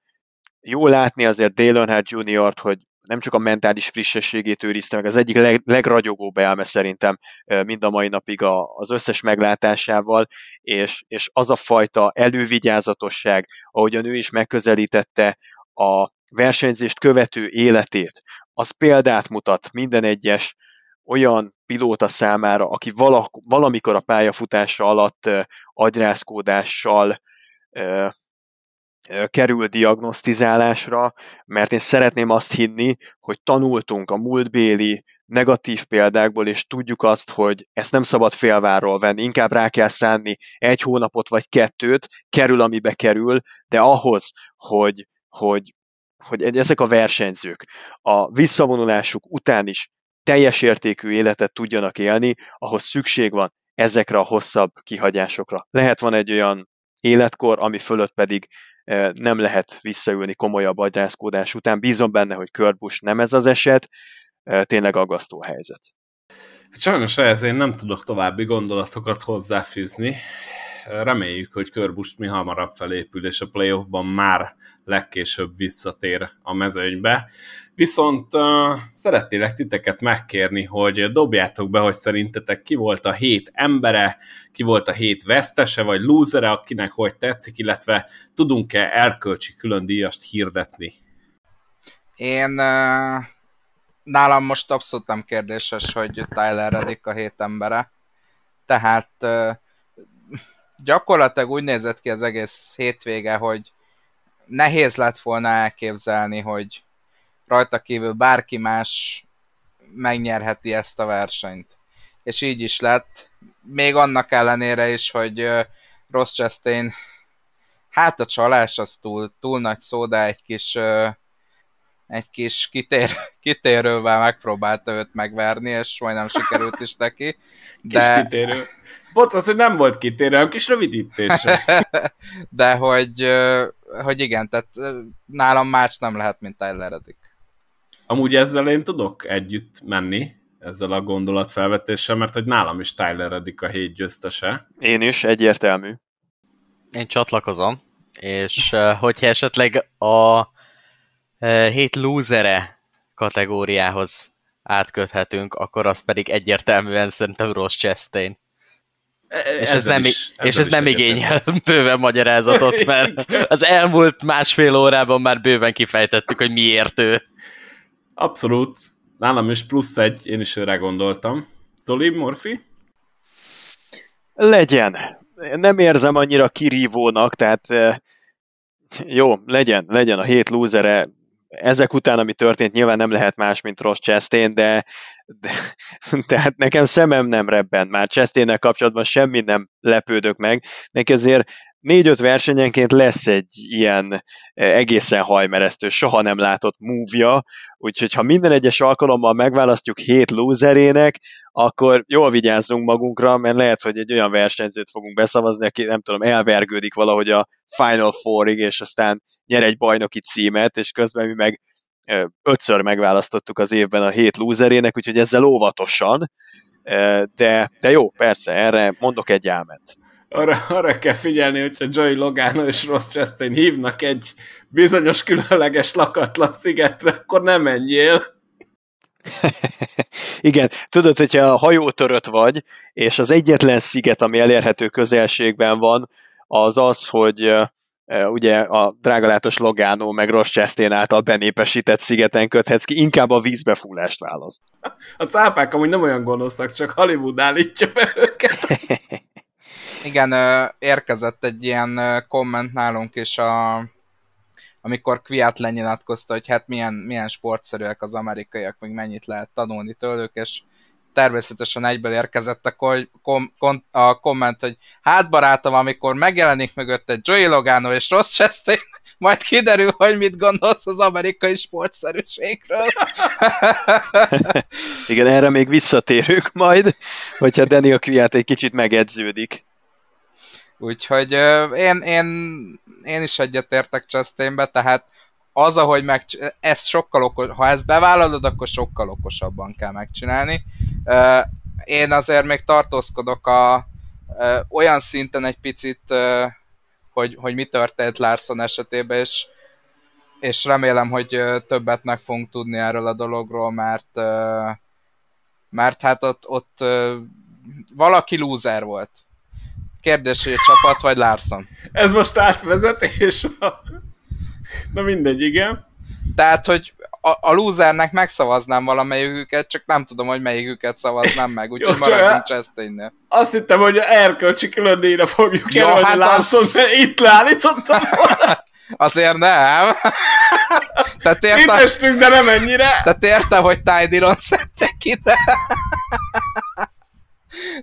jó látni azért Dale Earnhardt juniort, hogy nem csak a mentális frissességét őrizte meg, az egyik leg, legragyogóbb elme szerintem mind a mai napig a, az összes meglátásával, és, és az a fajta elővigyázatosság, ahogyan ő is megközelítette a versenyzést követő életét, az példát mutat minden egyes olyan pilóta számára, aki vala, valamikor a pályafutása alatt agyrázkódással kerül diagnosztizálásra, mert én szeretném azt hinni, hogy tanultunk a múltbéli negatív példákból, és tudjuk azt, hogy ezt nem szabad félvárról venni, inkább rá kell szánni egy hónapot vagy kettőt, kerül, amibe kerül, de ahhoz, hogy, hogy, hogy ezek a versenyzők a visszavonulásuk után is teljes értékű életet tudjanak élni, ahhoz szükség van ezekre a hosszabb kihagyásokra. Lehet van egy olyan életkor, ami fölött pedig nem lehet visszaülni komolyabb agyrázkódás után. Bízom benne, hogy Kurt nem ez az eset, tényleg aggasztó helyzet.
Sajnos ehhez én nem tudok további gondolatokat hozzáfűzni. Reméljük, hogy Körbust mi hamarabb felépül, és a playoffban már legkésőbb visszatér a mezőnybe. Viszont uh, szeretnélek titeket megkérni, hogy dobjátok be, hogy szerintetek ki volt a hét embere, ki volt a hét vesztese, vagy lúzere, akinek hogy tetszik, illetve tudunk-e erkölcsi külön díjast hirdetni?
Én uh, nálam most abszolút nem kérdéses, hogy Tyler Reddick a hét embere. Tehát uh, gyakorlatilag úgy nézett ki az egész hétvége, hogy nehéz lett volna elképzelni, hogy rajta kívül bárki más megnyerheti ezt a versenyt. És így is lett. Még annak ellenére is, hogy Ross Chastain hát a csalás az túl, túl nagy szó, de egy kis egy kis kitér, kitérővel megpróbálta őt megverni, és majdnem sikerült is neki.
De... Kis kitérő. Bocs, az, hogy nem volt kitérő, hanem kis rövidítés.
de hogy, hogy igen, tehát nálam más nem lehet, mint Tyler Reddick.
Amúgy ezzel én tudok együtt menni, ezzel a gondolatfelvetéssel, mert hogy nálam is Tyler Reddick a hét győztese.
Én is, egyértelmű.
Én csatlakozom, és hogyha esetleg a hét lúzere kategóriához átköthetünk, akkor az pedig egyértelműen szerintem Ross Chastain. E, és ez nem, is, és ez nem igényel bőven magyarázatot, mert az elmúlt másfél órában már bőven kifejtettük, hogy miért ő.
Abszolút. Nálam is plusz egy, én is őre gondoltam. Zoli, Morfi?
Legyen. Nem érzem annyira kirívónak, tehát jó, legyen, legyen a hét lúzere, ezek után, ami történt, nyilván nem lehet más, mint Ross Chastain, de, de tehát nekem szemem nem rebben már chastain kapcsolatban semmi nem lepődök meg, neki ezért négy-öt versenyenként lesz egy ilyen eh, egészen hajmeresztő, soha nem látott múvja, úgyhogy ha minden egyes alkalommal megválasztjuk hét lúzerének, akkor jól vigyázzunk magunkra, mert lehet, hogy egy olyan versenyzőt fogunk beszavazni, aki nem tudom, elvergődik valahogy a Final Fourig, és aztán nyer egy bajnoki címet, és közben mi meg eh, ötször megválasztottuk az évben a hét lúzerének, úgyhogy ezzel óvatosan, eh, de, de jó, persze, erre mondok egy álmet
arra, arra kell figyelni, hogyha Joey Logano és Ross Chastain hívnak egy bizonyos különleges lakatlan szigetre, akkor nem menjél.
Igen, tudod, hogyha a hajótörött vagy, és az egyetlen sziget, ami elérhető közelségben van, az az, hogy ugye a drágalátos Logano meg Ross Chastain által benépesített szigeten köthetsz ki, inkább a vízbefúlást választ.
A cápák amúgy nem olyan gonoszak, csak Hollywood állítja be őket.
Igen, érkezett egy ilyen komment nálunk is, a, amikor Kviat lenyilatkozta, hogy hát milyen, milyen sportszerűek az amerikaiak, még mennyit lehet tanulni tőlük, és természetesen egyből érkezett a, kom, kom, a komment, hogy hát barátom, amikor megjelenik mögött egy Joey Logano és Ross Chastain, majd kiderül, hogy mit gondolsz az amerikai sportszerűségről.
Igen, erre még visszatérünk majd, hogyha Daniel Kviat egy kicsit megedződik.
Úgyhogy én, én, én is egyetértek Chastainbe, tehát az, ahogy meg, ez sokkal okos, ha ezt bevállalod, akkor sokkal okosabban kell megcsinálni. Én azért még tartózkodok a, olyan szinten egy picit, hogy, hogy mi történt Larson esetében, és, és remélem, hogy többet meg fogunk tudni erről a dologról, mert mert hát ott, ott valaki lúzer volt Kérdés, hogy a csapat vagy Larson?
Ez most átvezetés? Na mindegy, igen.
Tehát, hogy a, a losernek megszavaznám valamelyiküket, csak nem tudom, hogy melyiküket szavaznám meg, úgyhogy maradjunk Chastainnél.
Azt hittem, hogy erkölcsi különdíjra fogjuk ja, jelölni hát Larson, az... itt leállítottam
Azért nem.
Tehát értem, Itt de nem ennyire.
Tehát értem, hogy Ty Dillon szedtek ide.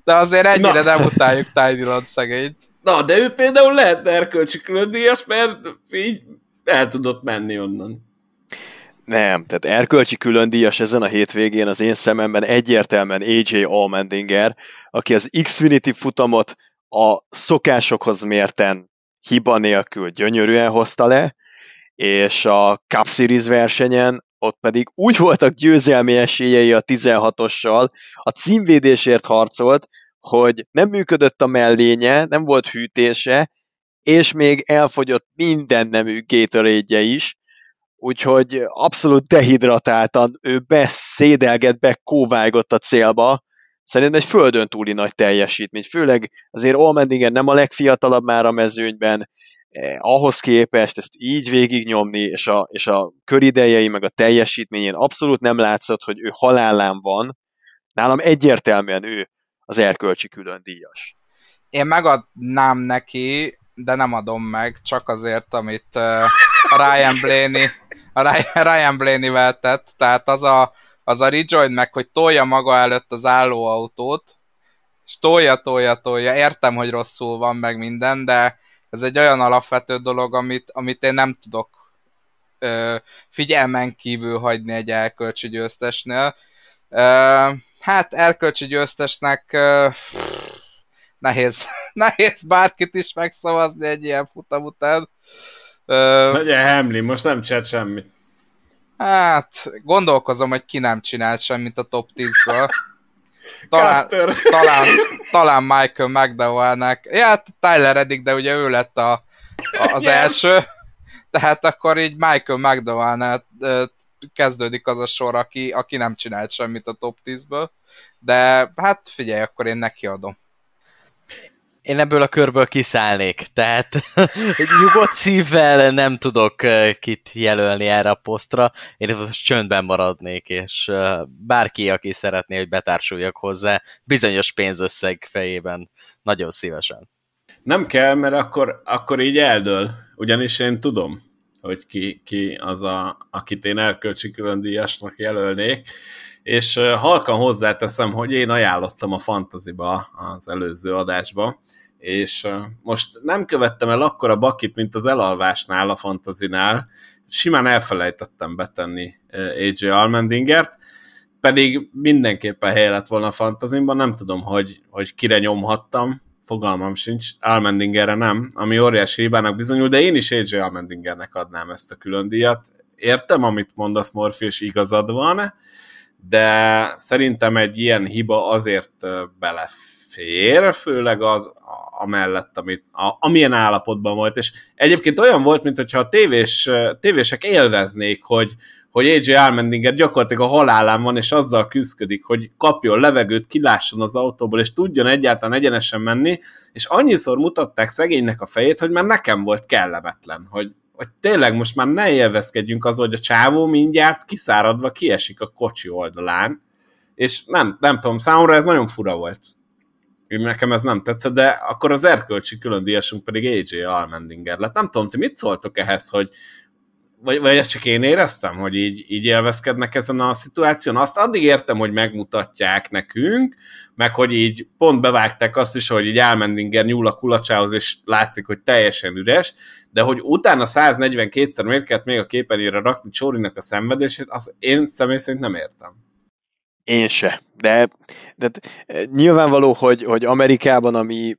De azért ennyire Na. nem utáljuk Tiny Land szegényt.
Na, de ő például lehet erkölcsi különdíjas, mert így el tudott menni onnan.
Nem, tehát erkölcsi különdíjas ezen a hétvégén az én szememben egyértelműen AJ Allmendinger, aki az Xfinity futamot a szokásokhoz mérten hiba nélkül gyönyörűen hozta le, és a Cup Series versenyen ott pedig úgy voltak győzelmi esélyei a 16-ossal, a címvédésért harcolt, hogy nem működött a mellénye, nem volt hűtése, és még elfogyott minden nemű gatorade is, úgyhogy abszolút dehidratáltan ő beszédelget, bekóvágott a célba, Szerintem egy földön túli nagy teljesítmény, főleg azért Olmendingen nem a legfiatalabb már a mezőnyben, eh, ahhoz képest ezt így végignyomni, és a, és a köridejei, meg a teljesítményén abszolút nem látszott, hogy ő halálán van. Nálam egyértelműen ő az erkölcsi külön díjas.
Én megadnám neki, de nem adom meg, csak azért, amit uh, Ryan Blaney, a Ryan Blaney tett, tehát az a, az a rejoin meg, hogy tolja maga előtt az állóautót, és tolja, tolja, tolja, értem, hogy rosszul van meg minden, de ez egy olyan alapvető dolog, amit, amit én nem tudok ö, figyelmen kívül hagyni egy elkölcsi győztesnél. Ö, hát elkölcsi győztesnek ö, nehéz, nehéz bárkit is megszavazni egy ilyen futam után.
Legyen Hemli, most nem csinált semmit.
Hát, gondolkozom, hogy ki nem csinált semmit a top 10-ből. Talán, talán, talán Michael McDowell-nek. Ja, hát Tyler Reddick, de ugye ő lett a, a, az yes. első. Tehát akkor így Michael McDowell-nál kezdődik az a sor, aki, aki nem csinált semmit a top 10-ből. De hát figyelj, akkor én neki adom
én ebből a körből kiszállnék, tehát nyugodt szívvel nem tudok kit jelölni erre a posztra, én most csöndben maradnék, és bárki, aki szeretné, hogy betársuljak hozzá, bizonyos pénzösszeg fejében nagyon szívesen.
Nem kell, mert akkor, akkor így eldől, ugyanis én tudom, hogy ki, ki az, a, akit én erkölcsi külön díjasnak jelölnék, és halkan hozzáteszem, hogy én ajánlottam a fantaziba az előző adásba, és most nem követtem el akkora bakit, mint az elalvásnál, a fantazinál, simán elfelejtettem betenni AJ Almendingert, pedig mindenképpen hely lett volna a fantazimban, nem tudom, hogy, hogy kire nyomhattam, fogalmam sincs, Almendingerre nem, ami óriási hibának bizonyul, de én is AJ Almendingernek adnám ezt a külön díjat. Értem, amit mondasz, Morfi, és igazad van, de szerintem egy ilyen hiba azért belefér, főleg az amellett, amit, a, amilyen állapotban volt. És egyébként olyan volt, mintha a tévés, tévések élveznék, hogy, hogy AJ Almendinger gyakorlatilag a halálán van, és azzal küzdik, hogy kapjon levegőt, kilásson az autóból, és tudjon egyáltalán egyenesen menni, és annyiszor mutatták szegénynek a fejét, hogy már nekem volt kellemetlen, hogy, hogy tényleg most már ne élvezkedjünk az, hogy a csávó mindjárt kiszáradva kiesik a kocsi oldalán, és nem, nem tudom, számomra ez nagyon fura volt. Nekem ez nem tetszett, de akkor az erkölcsi külön díjasunk pedig AJ Almendinger lett. Nem tudom, ti mit szóltok ehhez, hogy vagy, vagy ezt csak én éreztem, hogy így, így élvezkednek ezen a szituáción. Azt addig értem, hogy megmutatják nekünk, meg hogy így pont bevágták azt is, hogy így Almendinger nyúl a kulacsához, és látszik, hogy teljesen üres, de hogy utána 142-szer miért kellett még a képernyőre rakni Csórinak a szenvedését, azt én személy szerint nem értem.
Én se. De, de e, nyilvánvaló, hogy, hogy Amerikában, ami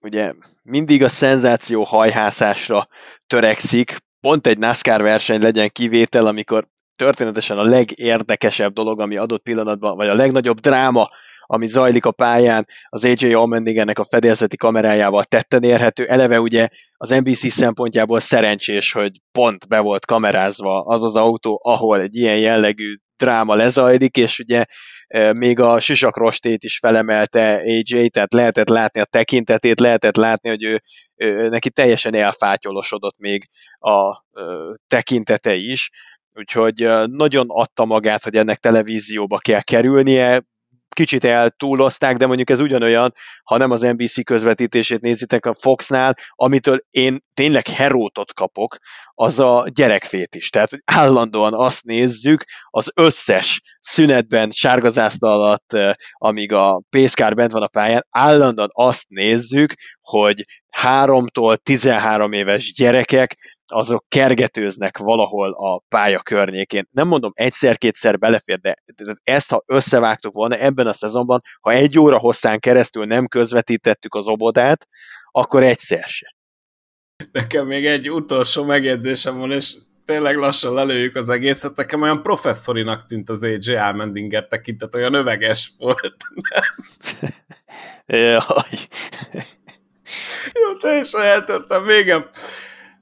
ugye mindig a szenzáció hajhászásra törekszik, pont egy NASCAR verseny legyen kivétel, amikor történetesen a legérdekesebb dolog, ami adott pillanatban, vagy a legnagyobb dráma, ami zajlik a pályán, az AJ Allmendigernek a fedélzeti kamerájával tetten érhető. Eleve ugye az NBC szempontjából szerencsés, hogy pont be volt kamerázva az az autó, ahol egy ilyen jellegű dráma lezajlik, és ugye még a sisakrostét is felemelte AJ, tehát lehetett látni a tekintetét, lehetett látni, hogy ő, ő neki teljesen elfátyolosodott még a tekintete is, úgyhogy nagyon adta magát, hogy ennek televízióba kell kerülnie, kicsit eltúlozták, de mondjuk ez ugyanolyan, ha nem az NBC közvetítését nézitek a Foxnál, amitől én tényleg herótot kapok, az a gyerekfét is. Tehát állandóan azt nézzük, az összes szünetben, sárgazászta alatt, eh, amíg a pészkár bent van a pályán, állandóan azt nézzük, hogy háromtól 13 éves gyerekek azok kergetőznek valahol a pálya környékén. Nem mondom egyszer-kétszer belefér, de ezt ha összevágtuk volna ebben a szezonban, ha egy óra hosszán keresztül nem közvetítettük az obodát, akkor egyszer se.
Nekem még egy utolsó megjegyzésem van, és tényleg lassan lelőjük az egészet. Nekem olyan professzorinak tűnt az AJ Almendinger tekintet, olyan öveges volt.
Jaj.
Jó, teljesen eltörtem végem.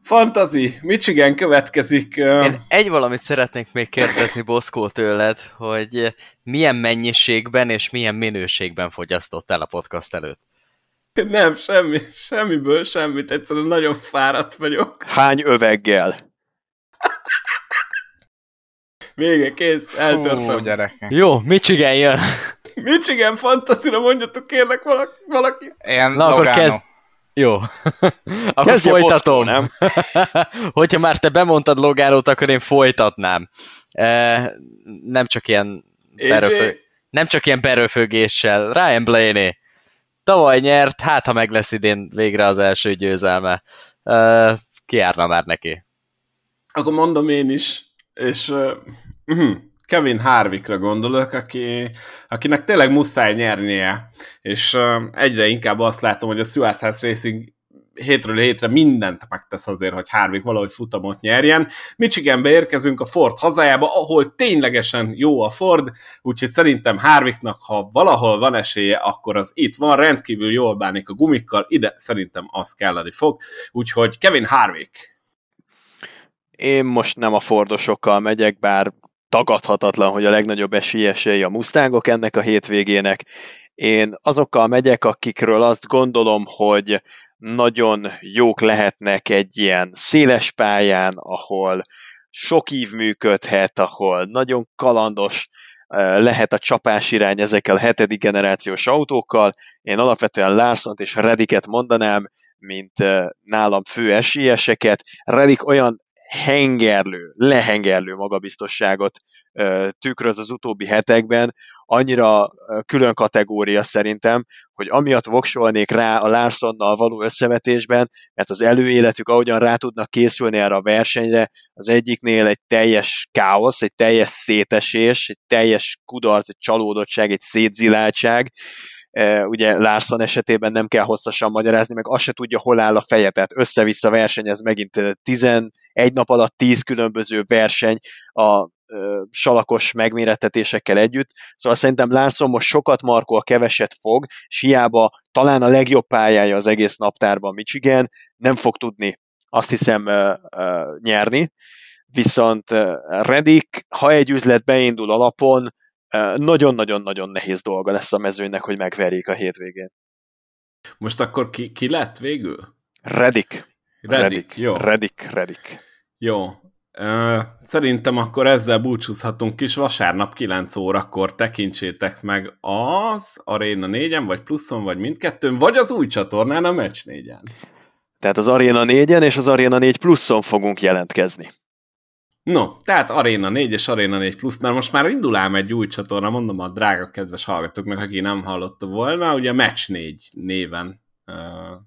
Fantazi, Michigan következik.
Én egy valamit szeretnék még kérdezni Boszkó tőled, hogy milyen mennyiségben és milyen minőségben fogyasztottál a podcast előtt?
Nem, semmi, semmiből semmit, egyszerűen nagyon fáradt vagyok.
Hány öveggel?
Vége, kész, eltörtem.
Hú, Jó, Michigan jön.
Michigan fantazira mondjatok kérlek valaki. valaki.
Én Na, akkor kezd,
jó. akkor Kezdje folytatom. Boszkó, nem? Hogyha már te bemondtad Logánót, akkor én folytatnám. E, nem csak ilyen beröfő, nem csak ilyen beröfögéssel. Ryan Blaney tavaly nyert, hát ha meg lesz idén végre az első győzelme. Uh, ki járna már neki?
Akkor mondom én is, és uh, Kevin Harvickra gondolok, aki, akinek tényleg muszáj nyernie, és egyre inkább azt látom, hogy a Stuart House Racing hétről hétre mindent megtesz azért, hogy Harvick valahogy futamot nyerjen. Michiganbe érkezünk a Ford hazájába, ahol ténylegesen jó a Ford, úgyhogy szerintem Harvicknak, ha valahol van esélye, akkor az itt van, rendkívül jól bánik a gumikkal, ide szerintem az kelleni fog, úgyhogy Kevin Harvick.
Én most nem a Fordosokkal megyek, bár tagadhatatlan, hogy a legnagyobb esélyesei a Mustangok ennek a hétvégének. Én azokkal megyek, akikről azt gondolom, hogy nagyon jók lehetnek egy ilyen széles pályán, ahol sok ív működhet, ahol nagyon kalandos lehet a csapás irány ezekkel a hetedik generációs autókkal. Én alapvetően Larsont és Rediket mondanám, mint nálam fő esélyeseket. Redik olyan hengerlő, lehengerlő magabiztosságot tükröz az utóbbi hetekben, annyira külön kategória szerintem, hogy amiatt voksolnék rá a Larsonnal való összevetésben, mert az előéletük, ahogyan rá tudnak készülni erre a versenyre, az egyiknél egy teljes káosz, egy teljes szétesés, egy teljes kudarc, egy csalódottság, egy szétziláltság, ugye Larson esetében nem kell hosszasan magyarázni, meg azt se tudja, hol áll a feje, tehát össze-vissza versenyez megint 11 nap alatt 10 különböző verseny a salakos megmérettetésekkel együtt. Szóval szerintem Larson most sokat markol, keveset fog, és hiába talán a legjobb pályája az egész naptárban Michigan, nem fog tudni azt hiszem nyerni. Viszont Redik, ha egy üzlet beindul alapon, nagyon-nagyon-nagyon nehéz dolga lesz a mezőnynek, hogy megverjék a hétvégén.
Most akkor ki, ki lett végül?
Redik.
Redik, jó.
Redik, Redik.
Jó. Szerintem akkor ezzel búcsúzhatunk is. Vasárnap 9 órakor tekintsétek meg az Arena 4-en, vagy pluszon, vagy mindkettőn, vagy az új csatornán a Match 4-en.
Tehát az Arena 4-en és az Arena 4 pluszon fogunk jelentkezni.
No, tehát Arena 4 és Arena 4 plusz, mert most már indul ám egy új csatorna, mondom a drága kedves hallgatóknak, aki nem hallotta volna, ugye Match 4 néven uh,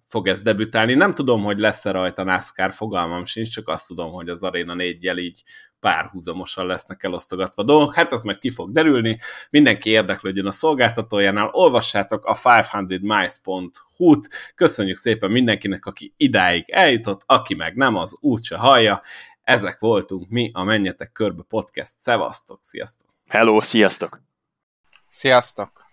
fog ez debütálni. Nem tudom, hogy lesz-e rajta NASCAR, fogalmam sincs, csak azt tudom, hogy az Arena 4-jel így párhuzamosan lesznek elosztogatva dolgok. Hát ez majd ki fog derülni. Mindenki érdeklődjön a szolgáltatójánál. Olvassátok a 500miles.hu-t. Köszönjük szépen mindenkinek, aki idáig eljutott, aki meg nem, az úgyse hallja. Ezek voltunk mi, a Menjetek Körbe Podcast. Szevasztok, sziasztok!
Hello, sziasztok!
Sziasztok!